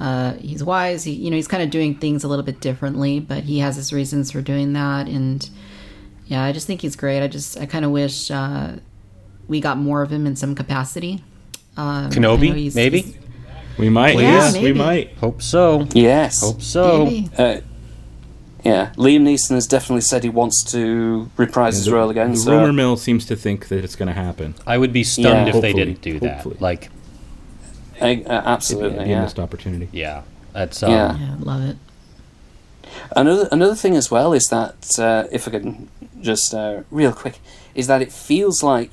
uh, he's wise. He you know he's kind of doing things a little bit differently, but he has his reasons for doing that. And yeah, I just think he's great. I just I kind of wish uh, we got more of him in some capacity. Um, Kenobi, he's- maybe. he's- We might. Yeah, yes, we might. Hope so. yes Hope so. uh, yeah Liam Neeson has definitely said he wants to reprise his the, role again the so rumor mill seems to think that it's going to happen. I would be stunned Yeah. if they didn't do Hopefully. that. Like, uh, uh, absolutely a yeah missed opportunity. yeah, that's um, Yeah. Yeah, love it. Another another thing as well is that uh, if I can just uh, real quick is that it feels like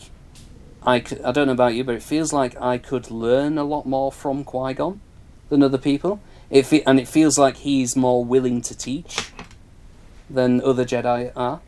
I, c- I don't know about you, but it feels like I could learn a lot more from Qui Gon than other people. It fe- and it feels like he's more willing to teach than other Jedi are.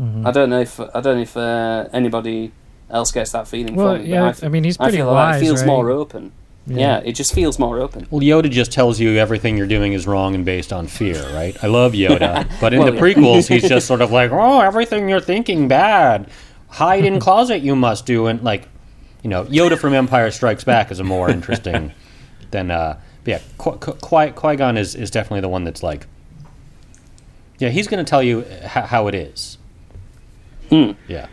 Mm-hmm. I don't know if I don't know if uh, anybody else gets that feeling. Well, from me, yeah, but I mean, he's I pretty feel like wise, it feels right? more open. Yeah. it just feels more open. Well, Yoda just tells you everything you're doing is wrong and based on fear, right? I love Yoda, (laughs) but in Well, the prequels, he's (laughs) just sort of like, "Oh, everything you're thinking bad. Hide in closet, you must do." And like, you know, Yoda from Empire Strikes Back is a more (laughs) interesting than. Uh, but yeah, Qui Qui Gon is is definitely the one that's like, yeah, he's going to tell you h- how it is. Hmm. Yeah.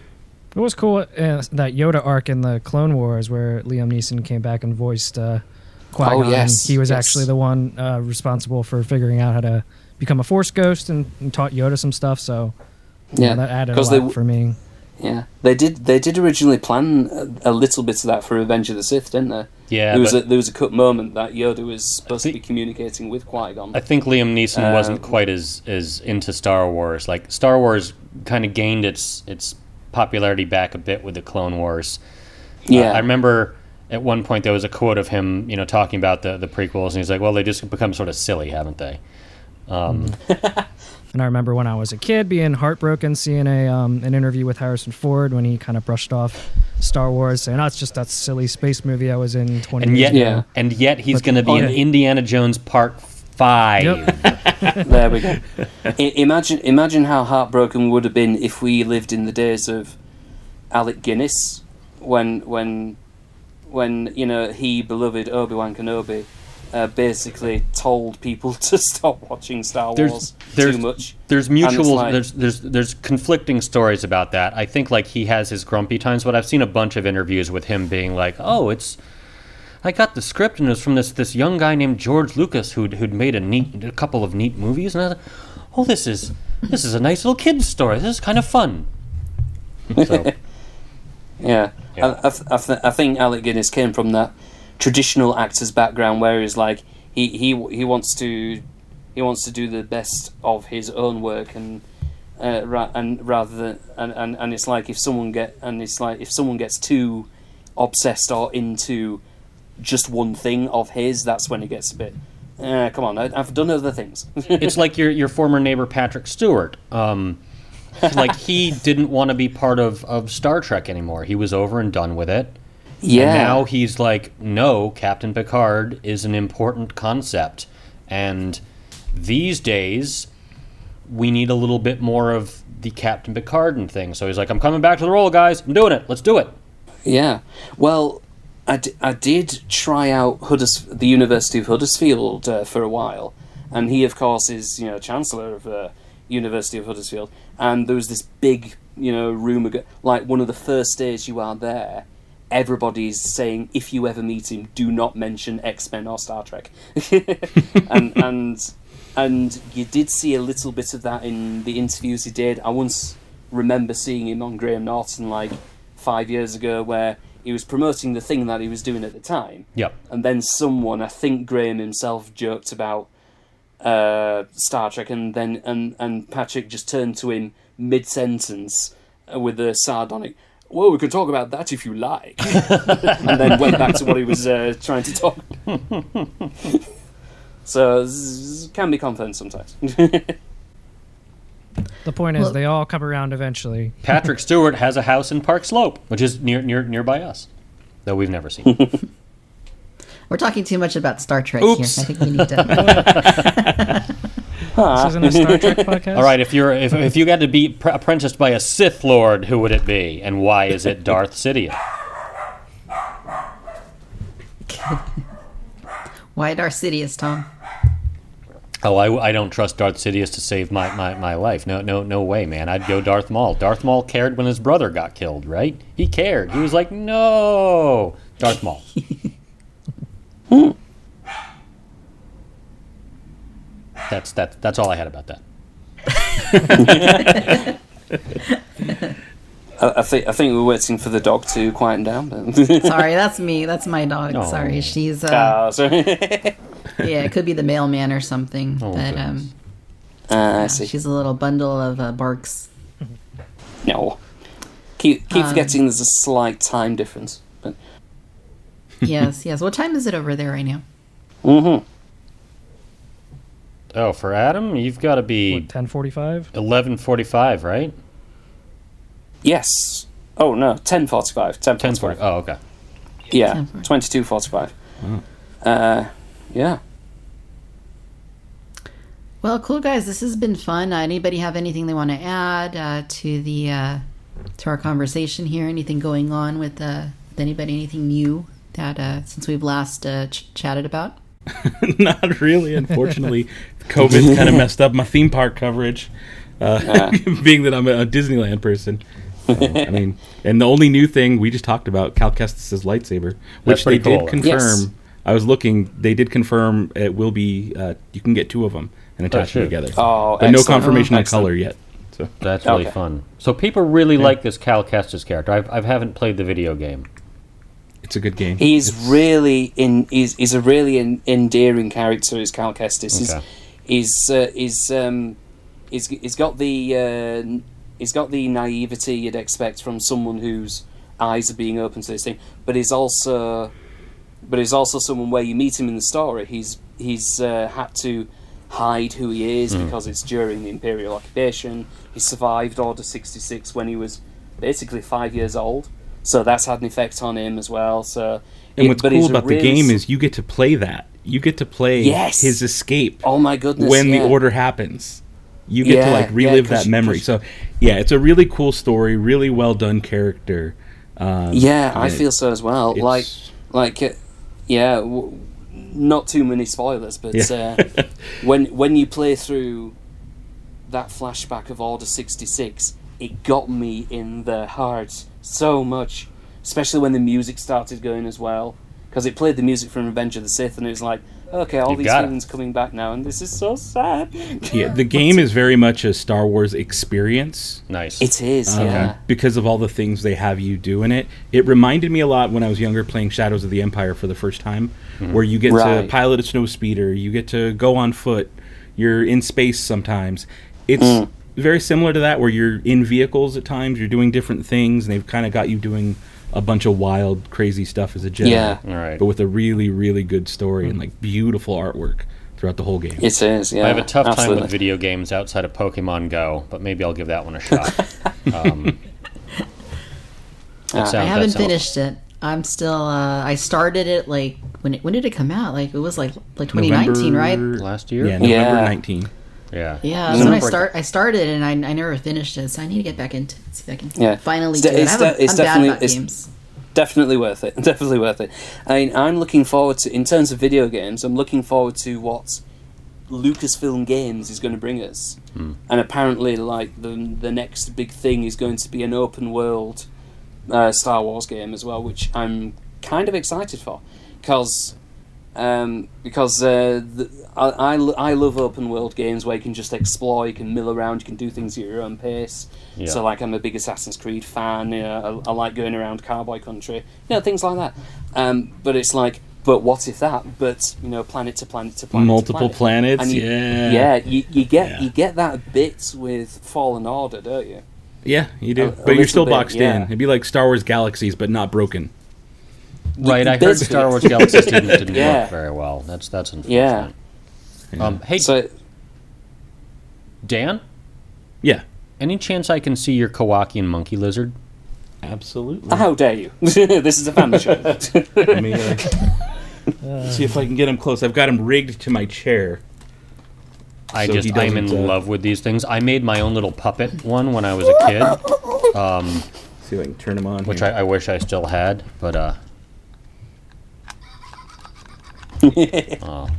It was cool uh, that Yoda arc in the Clone Wars where Liam Neeson came back and voiced uh, Qui-Gon. Oh, yes, He was yes. actually the one uh, responsible for figuring out how to become a Force ghost and, and taught Yoda some stuff. So Yeah, that added a 'cause lot they- for me. Yeah, they did. They did originally plan a, a little bit of that for Revenge of the Sith, didn't they? Yeah, there was a, there was a cut moment that Yoda was supposed to be communicating with Qui Gon. I think Liam Neeson wasn't Um, quite as as into Star Wars. Like Star Wars kind of gained its its popularity back a bit with the Clone Wars. Uh, Yeah, I remember at one point there was a quote of him, you know, talking about the the prequels, and he's like, "Well, they just become sort of silly, haven't they?" Um, (laughs) And I remember when I was a kid being heartbroken seeing a um, an interview with Harrison Ford when he kind of brushed off Star Wars, saying, "Oh, it's just that silly space movie I was in 20 and years yet, ago." Yeah. and yet, he's going to be Oh, in yeah. Indiana Jones Part Five. Yep. (laughs) there we go. I, imagine, imagine how heartbroken we would have been if we lived in the days of Alec Guinness, when when when you know he beloved Obi Wan Kenobi. Uh, basically told people (laughs) to stop watching Star Wars there's- too much. There's mutual. like- there's there's there's conflicting stories about that. I think like he has his grumpy times, but I've seen a bunch of interviews with him being like, "Oh, it's." I got the script and it was from this this young guy named George Lucas who'd who'd made a neat a couple of neat movies and I thought, oh this is this is a nice little kid's story. This is kind of fun. So, (laughs) Yeah, Yeah. I, I, th- I, th- I think Alec Guinness came from that traditional actor's background, where he's like he, he he wants to he wants to do the best of his own work, and uh, ra- and rather than and, and, and it's like if someone get and it's like if someone gets too obsessed or into just one thing of his, that's when it gets a bit. Uh, come on, I, I've done other things. (laughs) it's like your your former neighbor Patrick Stewart. Um, like he (laughs) didn't want to be part of, of Star Trek anymore. He was over and done with it. Yeah, And now he's like, no, Captain Picard is an important concept. And these days, we need a little bit more of the Captain Picard and thing. So he's like, I'm coming back to the role, guys. I'm doing it. Let's do it. Yeah. Well, I, d- I did try out Hudders- the University of Huddersfield uh, for a while, and he, of course, is you know chancellor of uh, University of Huddersfield. And there was this big you know rumor, go- like one of the first days you are there. Everybody's saying if you ever meet him, do not mention X Men or Star Trek, (laughs) and and and you did see a little bit of that in the interviews he did. I once remember seeing him on Graham Norton like five years ago, where he was promoting the thing that he was doing at the time, Yep. and then someone, I think Graham himself, joked about uh, Star Trek, and then and and Patrick just turned to him mid sentence with a sardonic. Well, we can talk about that if you like, (laughs) and then went back to what he was uh, trying to talk. (laughs) so z- can be confident sometimes. (laughs) The point is, Well- they all come around eventually. Patrick Stewart has a house in Park Slope, which is near near nearby us, though we've never seen. We're talking too much about Star Trek Oops. here. I think we need to. This isn't a Star Trek (laughs) podcast. All right, if you're if, if you got to be pr- apprenticed by a Sith Lord, who would it be, and why is it Darth Sidious? (laughs) Why Darth Sidious, Tom? Oh, I, I don't trust Darth Sidious to save my, my, my life. No, no, no way, man. I'd go Darth Maul. Darth Maul cared when his brother got killed, right? He cared. He was like, no, Darth Maul. (laughs) that's that. That's all I had about that. (laughs) I, I think I think we're waiting for the dog to quieten down. But (laughs) Sorry, that's me. That's my dog. Oh. Sorry, she's uh, Ah, sorry. (laughs) yeah, it could be the mailman or something. Oh, but um, I see. she's a little bundle of uh, barks. No. Keep keep Um, forgetting there's a slight time difference. But yes, yes. What time is it over there right now? mm-hmm. Oh, for Adam, you've got to be What, 1045? eleven forty-five, right? Yes. Oh no, ten forty five. Ten Ten forty forty. five. Oh, okay. Yeah. 10:45. Twenty two forty five. Uh yeah. Well, cool guys. This has been fun. Uh, anybody have anything they want to add uh, to the uh, to our conversation here? Anything going on with, uh, with anybody? Anything new that uh, since we've last uh, ch- chatted about? (laughs) Not really, unfortunately. COVID kind of (laughs) messed up my theme park coverage. Uh, (laughs) being that I'm a Disneyland person, I mean, and the only new thing we just talked about Cal Kestis' lightsaber, which they cool. did confirm. Yes. I was looking; they did confirm it will be. Uh, you can get two of them and attach them together. Oh, but no confirmation Oh, on excellent. color yet. So That's really Okay. fun. So people really like this Cal Kestis character. I've, I haven't played the video game. It's a good game. He's It's- really in. He's, he's a really en- endearing character. Is Cal Kestis? He's Okay. he's uh, he's um he's he's got the uh, he's got the naivety you'd expect from someone whose eyes are being open to this thing. But he's also but he's also someone where you meet him in the story. He's he's uh, had to hide who he is because it's during the imperial occupation. He survived Order sixty six when he was basically five years old. So that's had an effect on him as well. So, and it- what's cool about the game is you get to play that. You get to play Yes. his escape oh my goodness, when yeah. the order happens. You get to Yeah, like yeah, that memory. So yeah, it's a really cool story, really well done character. Um, Yeah, I feel so as well. Like, like, uh, yeah, w- not too many spoilers, but uh, (laughs) when when you play through that flashback of Order sixty six, it got me in the heart so much, especially when the music started going as well, because it played the music from Revenge of the Sith, and it was like, okay, all You these got it. feelings coming back now, and this is so sad. yeah, the (laughs) game is very much a Star Wars experience. Nice. It is, um, yeah. because of all the things they have you do in it. It reminded me a lot when I was younger playing Shadows of the Empire for the first time, where you get to pilot a snow speeder, you get to go on foot, you're in space sometimes. It's Mm. Very similar to that, where you're in vehicles at times, you're doing different things, and they've kind of got you doing a bunch of wild, crazy stuff as a Jedi. Yeah. All right. But with a really, really good story and like beautiful artwork throughout the whole game. It is, yeah. I have a tough time with video games outside of Pokemon Go, but maybe I'll give that one a shot. (laughs) um, that sounds- I haven't finished it. I'm still. Uh, I started it like when it when did it come out? Like it was like like 2019, right? Last year. Yeah, November Yeah. 19. Yeah. Yeah, that's when I start. I started and I, I never finished it, so I need to get back into it. See if I can Yeah. finally It's do de- it. De- it's I'm bad definitely- about it's- games. definitely worth it. (laughs) Definitely worth it. I mean, I'm looking forward to, in terms of video games, I'm looking forward to what Lucasfilm Games is going to bring us. And apparently, like the the next big thing is going to be an open world uh, Star Wars game as well, which I'm kind of excited for, because. Um, because uh, the, I, I, I love open world games where you can just explore, you can mill around, you can do things at your own pace. Yeah. So, like, I'm a big Assassin's Creed fan. You know, I, I like going around cowboy country. You know, things like that. Um, but it's like, but what if that? But you know, planet to planet to planet. to Multiple planet. planets, you, yeah. yeah. You, you get Yeah. you get that bit with Fallen Order, don't you? Yeah, you do. A- a but you're still bit, boxed in. It'd be like Star Wars Galaxies, but not broken. Right, I heard Basically. Star Wars Galaxy didn't, didn't Yeah. work very well. That's that's Yeah. unfortunate. Um, hey, So Dan, Yeah, any chance I can see your Kowakian monkey lizard? absolutely. how dare you? (laughs) this is a family show. (laughs) Let me uh, see if I can get him close. I've got him rigged to my chair. I so just I'm in uh, love with these things. I made my own little puppet one when I was a kid, (laughs) see if I can turn him on. which here. I, I wish I still had, but uh. (laughs) oh,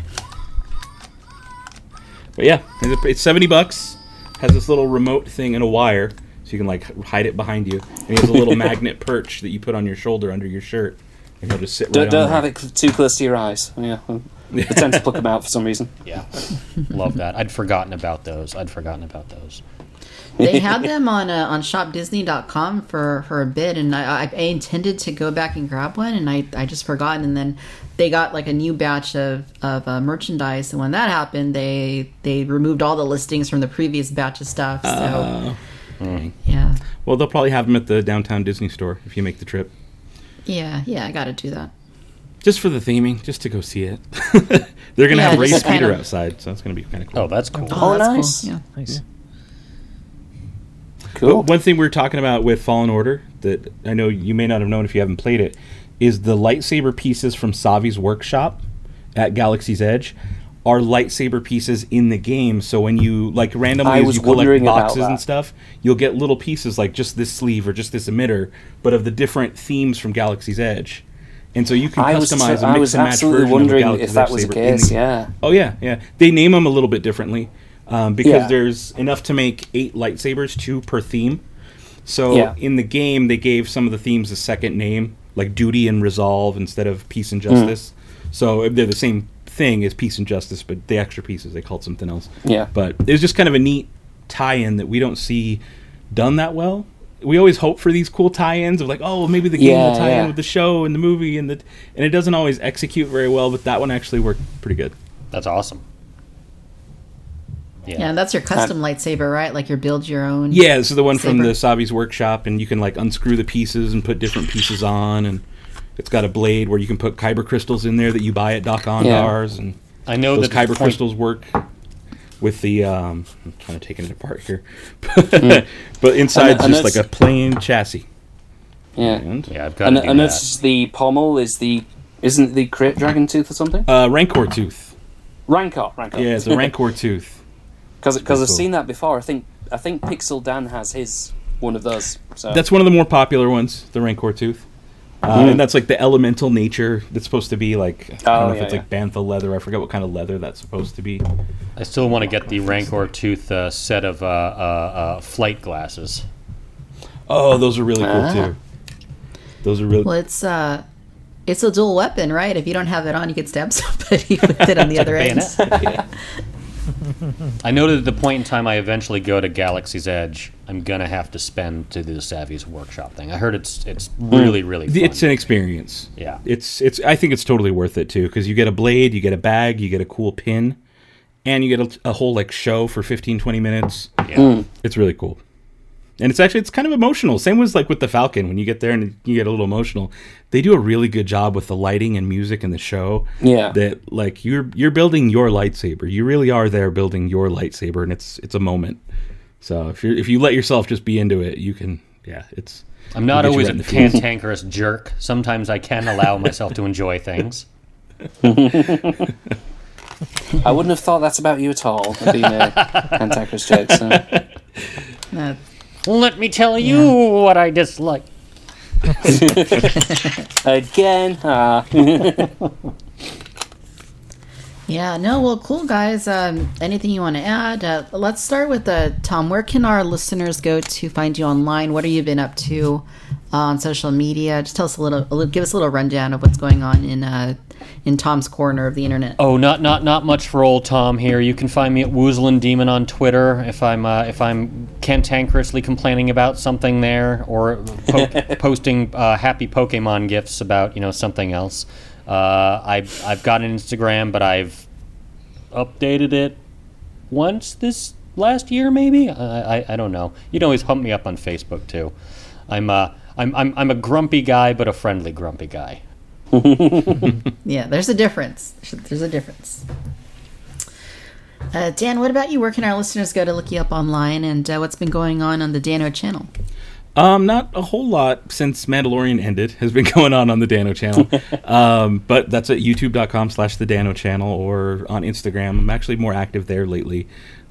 But yeah, it's it's seventy bucks. Has this little remote thing and a wire, so you can like hide it behind you. And he has a little (laughs) magnet perch that you put on your shoulder under your shirt, and he'll just sit don't right don't have it too close to your eyes. Yeah, I (laughs) tend to pluck them out for some reason. yeah, love that. I'd forgotten about those. I'd forgotten about those. They had them on uh, on shopdisney.com for for a bit, and I, I intended to go back and grab one, and I I just forgot, and then they got like a new batch of of uh, merchandise, and when that happened, they they removed all the listings from the previous batch of stuff. So Uh, yeah, well, they'll probably have them at the downtown Disney store if you make the trip, yeah, yeah, I got to do that. just for the theming, just to go see it. (laughs) They're gonna Yeah, have Rey just kind Speeder of- outside, so that's gonna be kind of cool. Oh, that's cool. Oh, that's nice. Cool. Yeah. Nice. Cool. One thing we were talking about with Fallen Order that I know you may not have known if you haven't played it is the lightsaber pieces from Savi's workshop at Galaxy's Edge are lightsaber pieces in the game. So when you like randomly as you collect boxes and stuff, you'll get little pieces like just this sleeve or just this emitter, but of the different themes from Galaxy's Edge. And so you can I was, customize a I mix was and match version wondering of Galaxy's if that was the case. the- Yeah. Oh yeah, yeah. They name them a little bit differently um, because Yeah. there's enough to make eight lightsabers, two per theme. So Yeah. in the game, they gave some of the themes a second name, like duty and resolve instead of peace and justice. Mm. So they're the same thing as peace and justice, but the extra pieces they called something else. Yeah. But it was just kind of a neat tie-in that we don't see done that well. We always hope for these cool tie-ins of like, oh, maybe the game Yeah, will tie yeah. in with the show and the movie, and the and it doesn't always execute very well. But that one actually worked pretty good. That's awesome. Yeah. Yeah, that's your custom lightsaber, right? Like your build your own. Yeah, this is the one from the Savi's workshop, and you can like unscrew the pieces and put different pieces on, and it's got a blade where you can put kyber crystals in there that you buy at Dok-Ondar's, and I know those that the kyber point- crystals work with the. Um, I'm kind of taking it apart here, Hmm. (laughs) but inside's And- and just like a plain chassis. Yeah. And Yeah, I've got And, and that. it's the pommel is the isn't the crit dragon tooth or something? uh, Rancor tooth. Rancor, Rancor. Yeah, it's a Rancor tooth. Because I've cool. seen that before. I think I think Pixel Dan has his one of those. So That's one of the more popular ones, the Rancor tooth. Uh, And that's like the elemental nature that's supposed to be like I don't Oh, know if yeah, it's like bantha leather. I forget what kind of leather that's supposed to be. I still want to get the Rancor Tooth uh, set of uh, uh, uh, flight glasses. Oh, those are really cool Ah. too. Those are really Well, it's uh, it's a dual weapon, right? If you don't have it on, you can stab (laughs) somebody with it on the other end. (laughs) (laughs) bayonet. I know that at the point in time I eventually go to Galaxy's Edge, I'm gonna have to spend to do the Savi's workshop thing. I heard it's it's mm. really really fun. It's an experience. Yeah. It's it's. I think it's totally worth it too because you get a blade, you get a bag, you get a cool pin, and you get a, a whole like show for 15, 20 minutes. yeah. Mm. It's really cool. And it's actually it's kind of emotional. Same was like with the Falcon when you get there and you get a little emotional. They do a really good job with the lighting and music in the show. Yeah. That like you're you're building your lightsaber. You really are there building your lightsaber and it's it's a moment. So if you if you let yourself just be into it, you can yeah, it's I'm not always you a right in the feels. (laughs) cantankerous jerk. Sometimes I can allow myself to enjoy things. (laughs) I wouldn't have thought that about you at all. Being a (laughs) cantankerous joke. So. Uh, Let me tell you what I dislike. (laughs) Again, ah. (laughs) yeah, no, well, cool, guys. Um, anything you want to add? Uh, let's start with uh, Tom. Where can our listeners go to find you online? What have you been up to uh, on social media? Just tell us a little, a little, give us a little rundown of what's going on in uh, in Tom's corner of the internet. Oh, not not not much for old Tom here. You can find me at Woozlin Demon on Twitter if I'm uh, if I'm cantankerously complaining about something there or po- (laughs) posting uh, happy Pokemon gifs about you know something else. Uh, I've I've got an Instagram, but I've updated it once this last year, maybe. I, I, I don't know. You can always hump me up on Facebook too. I'm uh I'm, I'm I'm a grumpy guy, but a friendly grumpy guy. (laughs) Yeah, there's a difference. There's a difference. Uh, Dan, what about you? Where can our listeners go to look you up online, and uh, what's been going on on the Dano channel? Um, not a whole lot since Mandalorian ended has been (laughs) going on on the Dano channel. um, but that's at youtube.com slash the Dano channel or on Instagram. I'm actually more active there lately.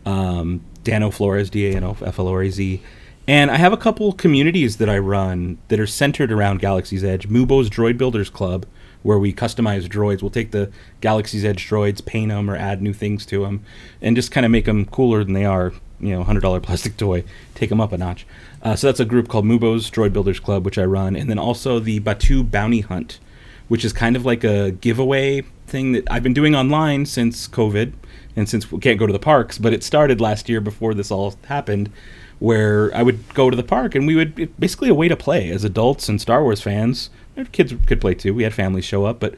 Um, Dano Florez, D A N O F L O R E Z. And I have a couple communities that I run that are centered around Galaxy's Edge. Mubo's Droid Builders Club, where we customize droids. We'll take the Galaxy's Edge droids, paint them, or add new things to them, and just kind of make them cooler than they are. You know, hundred dollar (laughs) plastic toy, take them up a notch. Uh, so that's a group called Mubo's Droid Builders Club, which I run, and then also the Batuu Bounty Hunt, which is kind of like a giveaway thing that I've been doing online since COVID, and since we can't go to the parks. But it started last year before this all happened, where I would go to the park and we would basically a way to play as adults and Star Wars fans. Kids could play too. We had families show up, but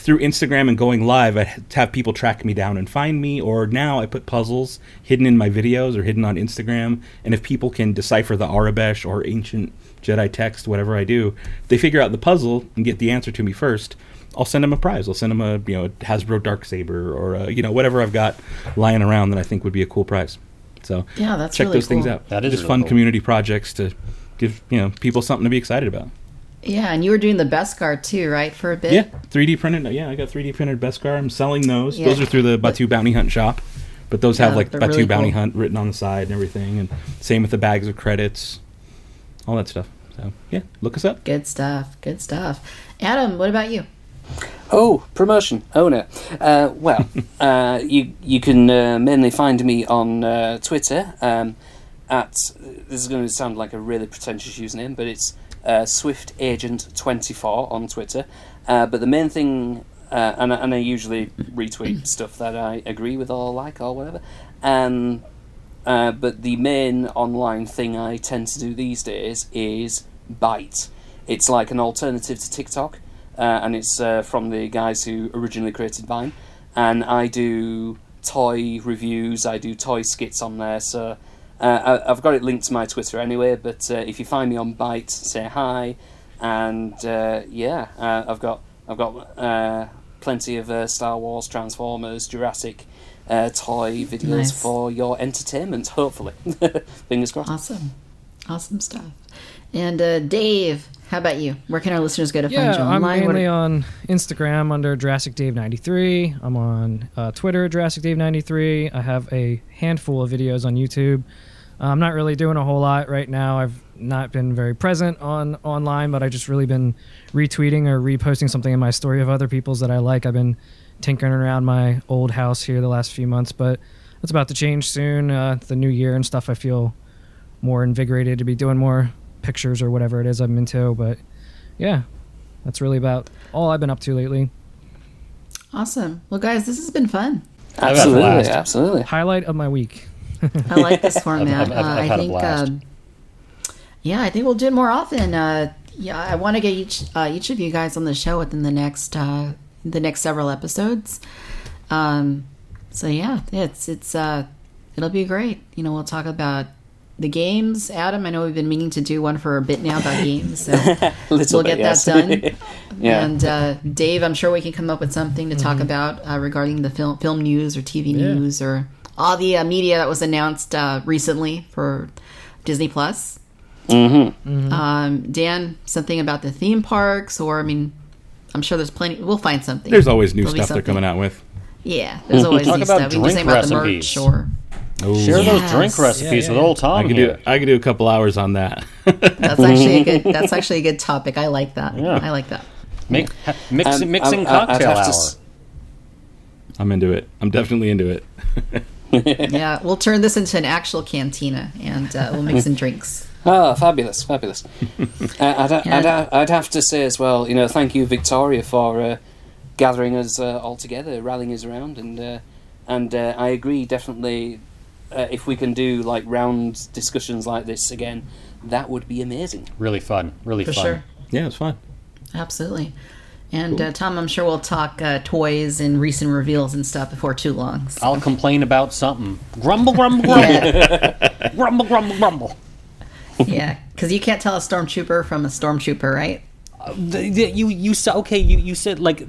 through Instagram and going live, I have people track me down and find me. Or now I put puzzles hidden in my videos or hidden on Instagram. And if people can decipher the Aurebesh or ancient Jedi text, whatever I do, they figure out the puzzle and get the answer to me first. I'll send them a prize. I'll send them a you know a Hasbro Dark Saber or a, you know whatever I've got lying around that I think would be a cool prize. So Yeah, that's check really those things out. That is just really fun cool. community projects to give you know people something to be excited about. Yeah, and you were doing the Beskar too, right, for a bit? Yeah, 3D printed. Yeah, I got 3D printed Beskar. I'm selling those. Yeah. Those are through the Batuu Bounty Hunt shop, but those have like Batuu really Bounty cool. Hunt written on the side and everything. And same with the bags of credits, all that stuff. So yeah, look us up. Good stuff. Good stuff. Adam, what about you? Oh, promotion owner. Uh, well, (laughs) uh, you you can uh, mainly find me on uh, Twitter um, at this is going to sound like a really pretentious username, but it's uh, Swift Agent twenty four on Twitter. Uh, but the main thing, uh, and, I- and I usually retweet (clears throat) stuff that I agree with or like or whatever. Um, uh, but the main online thing I tend to do these days is Byte. It's like an alternative to TikTok, uh, and it's uh, from the guys who originally created Vine. And I do toy reviews, I do toy skits on there. So uh, I, I've got it linked to my Twitter anyway. But uh, if you find me on Byte, say hi. And uh, yeah, uh, I've got I've got uh, plenty of uh, Star Wars, Transformers, Jurassic uh, toy videos Nice. for your entertainment. Hopefully, (laughs) fingers crossed. Awesome. Awesome stuff. And uh, Dave, how about you? Where can our listeners go to Yeah, find you online? I'm? What mainly on Instagram under Jurassic Dave 93. I'm on uh, Twitter, Jurassic Dave 93. I have a handful of videos on YouTube. Uh, I'm not really doing a whole lot right now. I've not been very present on online, but I've just really been retweeting or reposting something in my story of other people's that I like. I've been tinkering around my old house here the last few months, but that's about to change soon. Uh, the new year and stuff, I feel more invigorated to be doing more pictures or whatever it is I'm into. But yeah, that's really about all I've been up to lately. Awesome. Well, guys, this has been fun. I've had a Absolutely, absolutely. Highlight of my week. I like this (laughs) format. I've- I've- uh, I've I think, um, yeah, I think we'll do it more often. Uh, yeah, I want to get each uh, each of you guys on the show within the next uh, the next several episodes. Um, so yeah, it's it's uh, it'll be great. You know, we'll talk about the games. Adam, I know we've been meaning to do one for a bit now about games, so (laughs) we'll bit, get yes. that done. (laughs) yeah. And uh, Dave, I'm sure we can come up with something to talk about uh, regarding the film film news or TV Yeah. news or all the uh, media that was announced uh, recently for Disney Plus. Mm-hmm. Um, Dan, something about the theme parks, or I mean, I'm sure there's plenty. We'll find something. There's always new There'll stuff they're coming out with. Yeah, there's always new stuff. We can just drink think about the recipes. merch or Share those drink recipes Yeah, with yeah, old I Tom could do. I could do a couple hours on that. that's actually a good. (laughs) That's actually a good topic. I like that. Yeah. I like that. Make, ha- mix, Um, mixing I- I, cocktail I, hour. S- I'm into it. I'm definitely into it. (laughs) Yeah, we'll turn this into an actual cantina and uh, we'll make some drinks. Oh, fabulous, fabulous. (laughs) uh, I'd, I'd, I'd have to say as well, you know, thank you, Victoria, for uh, gathering us uh, all together, rallying us around, and uh, and uh, I agree definitely. Uh, if we can do like round discussions like this again, that would be amazing. Really fun. Really For fun. sure. Yeah, it's fun. Absolutely. And uh, Tom, I'm sure we'll talk uh, toys and recent reveals and stuff before too long. So- I'll complain about something. Grumble, grumble, grumble. (laughs) grumble, grumble, grumble. yeah, because you can't tell a stormtrooper from a stormtrooper, right? The- the- you you said okay. You you said like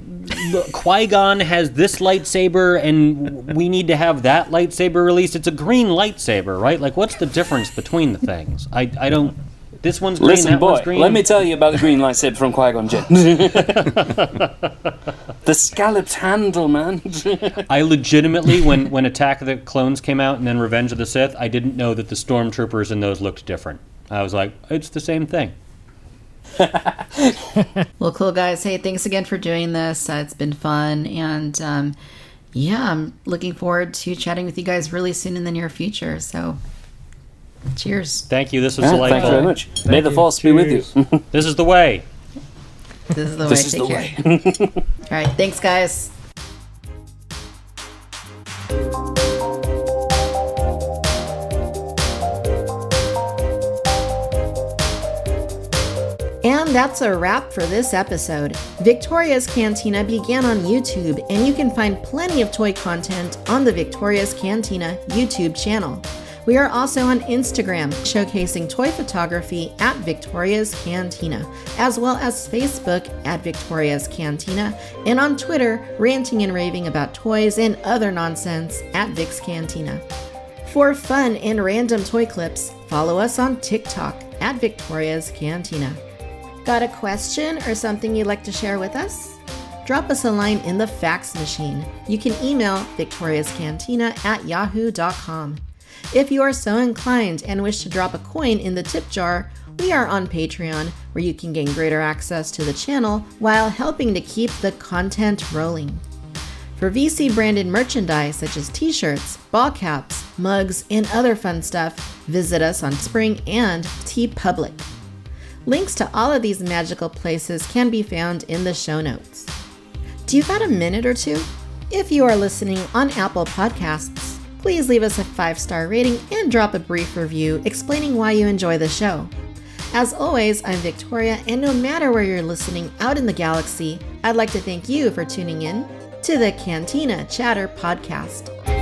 Qui Gon has this lightsaber, and we need to have that lightsaber released. It's a green lightsaber, right? Like, what's the difference between the things? I I don't. This one's green. Listen, that boy, one's green. let me tell you about the green lightsaber from Qui Gon Jinn. (laughs) (laughs) the scalloped handle, man. (laughs) I legitimately, when when Attack of the Clones came out and then Revenge of the Sith, I didn't know that the stormtroopers in those looked different. I was like, it's the same thing. (laughs) Well, cool, guys. Hey, thanks again for doing this. Uh, it's been fun. And um, yeah, I'm looking forward to chatting with you guys really soon in the near future. So cheers. Thank you. This was Yeah, delightful. thank you very much. May the you. force be with you. (laughs) This is the way. This is the way. this is Take the care. way. (laughs) All right. Thanks, guys. And that's a wrap for this episode. Victoria's Cantina began on YouTube, and you can find plenty of toy content on the Victoria's Cantina YouTube channel. We are also on Instagram, showcasing toy photography at Victoria's Cantina, as well as Facebook at Victoria's Cantina, and on Twitter, ranting and raving about toys and other nonsense at Vic's Cantina. For fun and random toy clips, follow us on TikTok at Victoria's Cantina. Got a question or something you'd like to share with us? Drop us a line in the fax machine. You can email victoriascantina at yahoo.com. If you are so inclined and wish to drop a coin in the tip jar, we are on Patreon, where you can gain greater access to the channel while helping to keep the content rolling. For VC branded merchandise such as t shirts, ball caps, mugs, and other fun stuff, visit us on Spring and TeePublic. Links to all of these magical places can be found in the show notes. Do you got a minute or two? If you are listening on Apple Podcasts, please leave us a five star rating and drop a brief review explaining why you enjoy the show. As always, I'm Victoria, and no matter where you're listening out in the galaxy, I'd like to thank you for tuning in to the Cantina Chatter Podcast.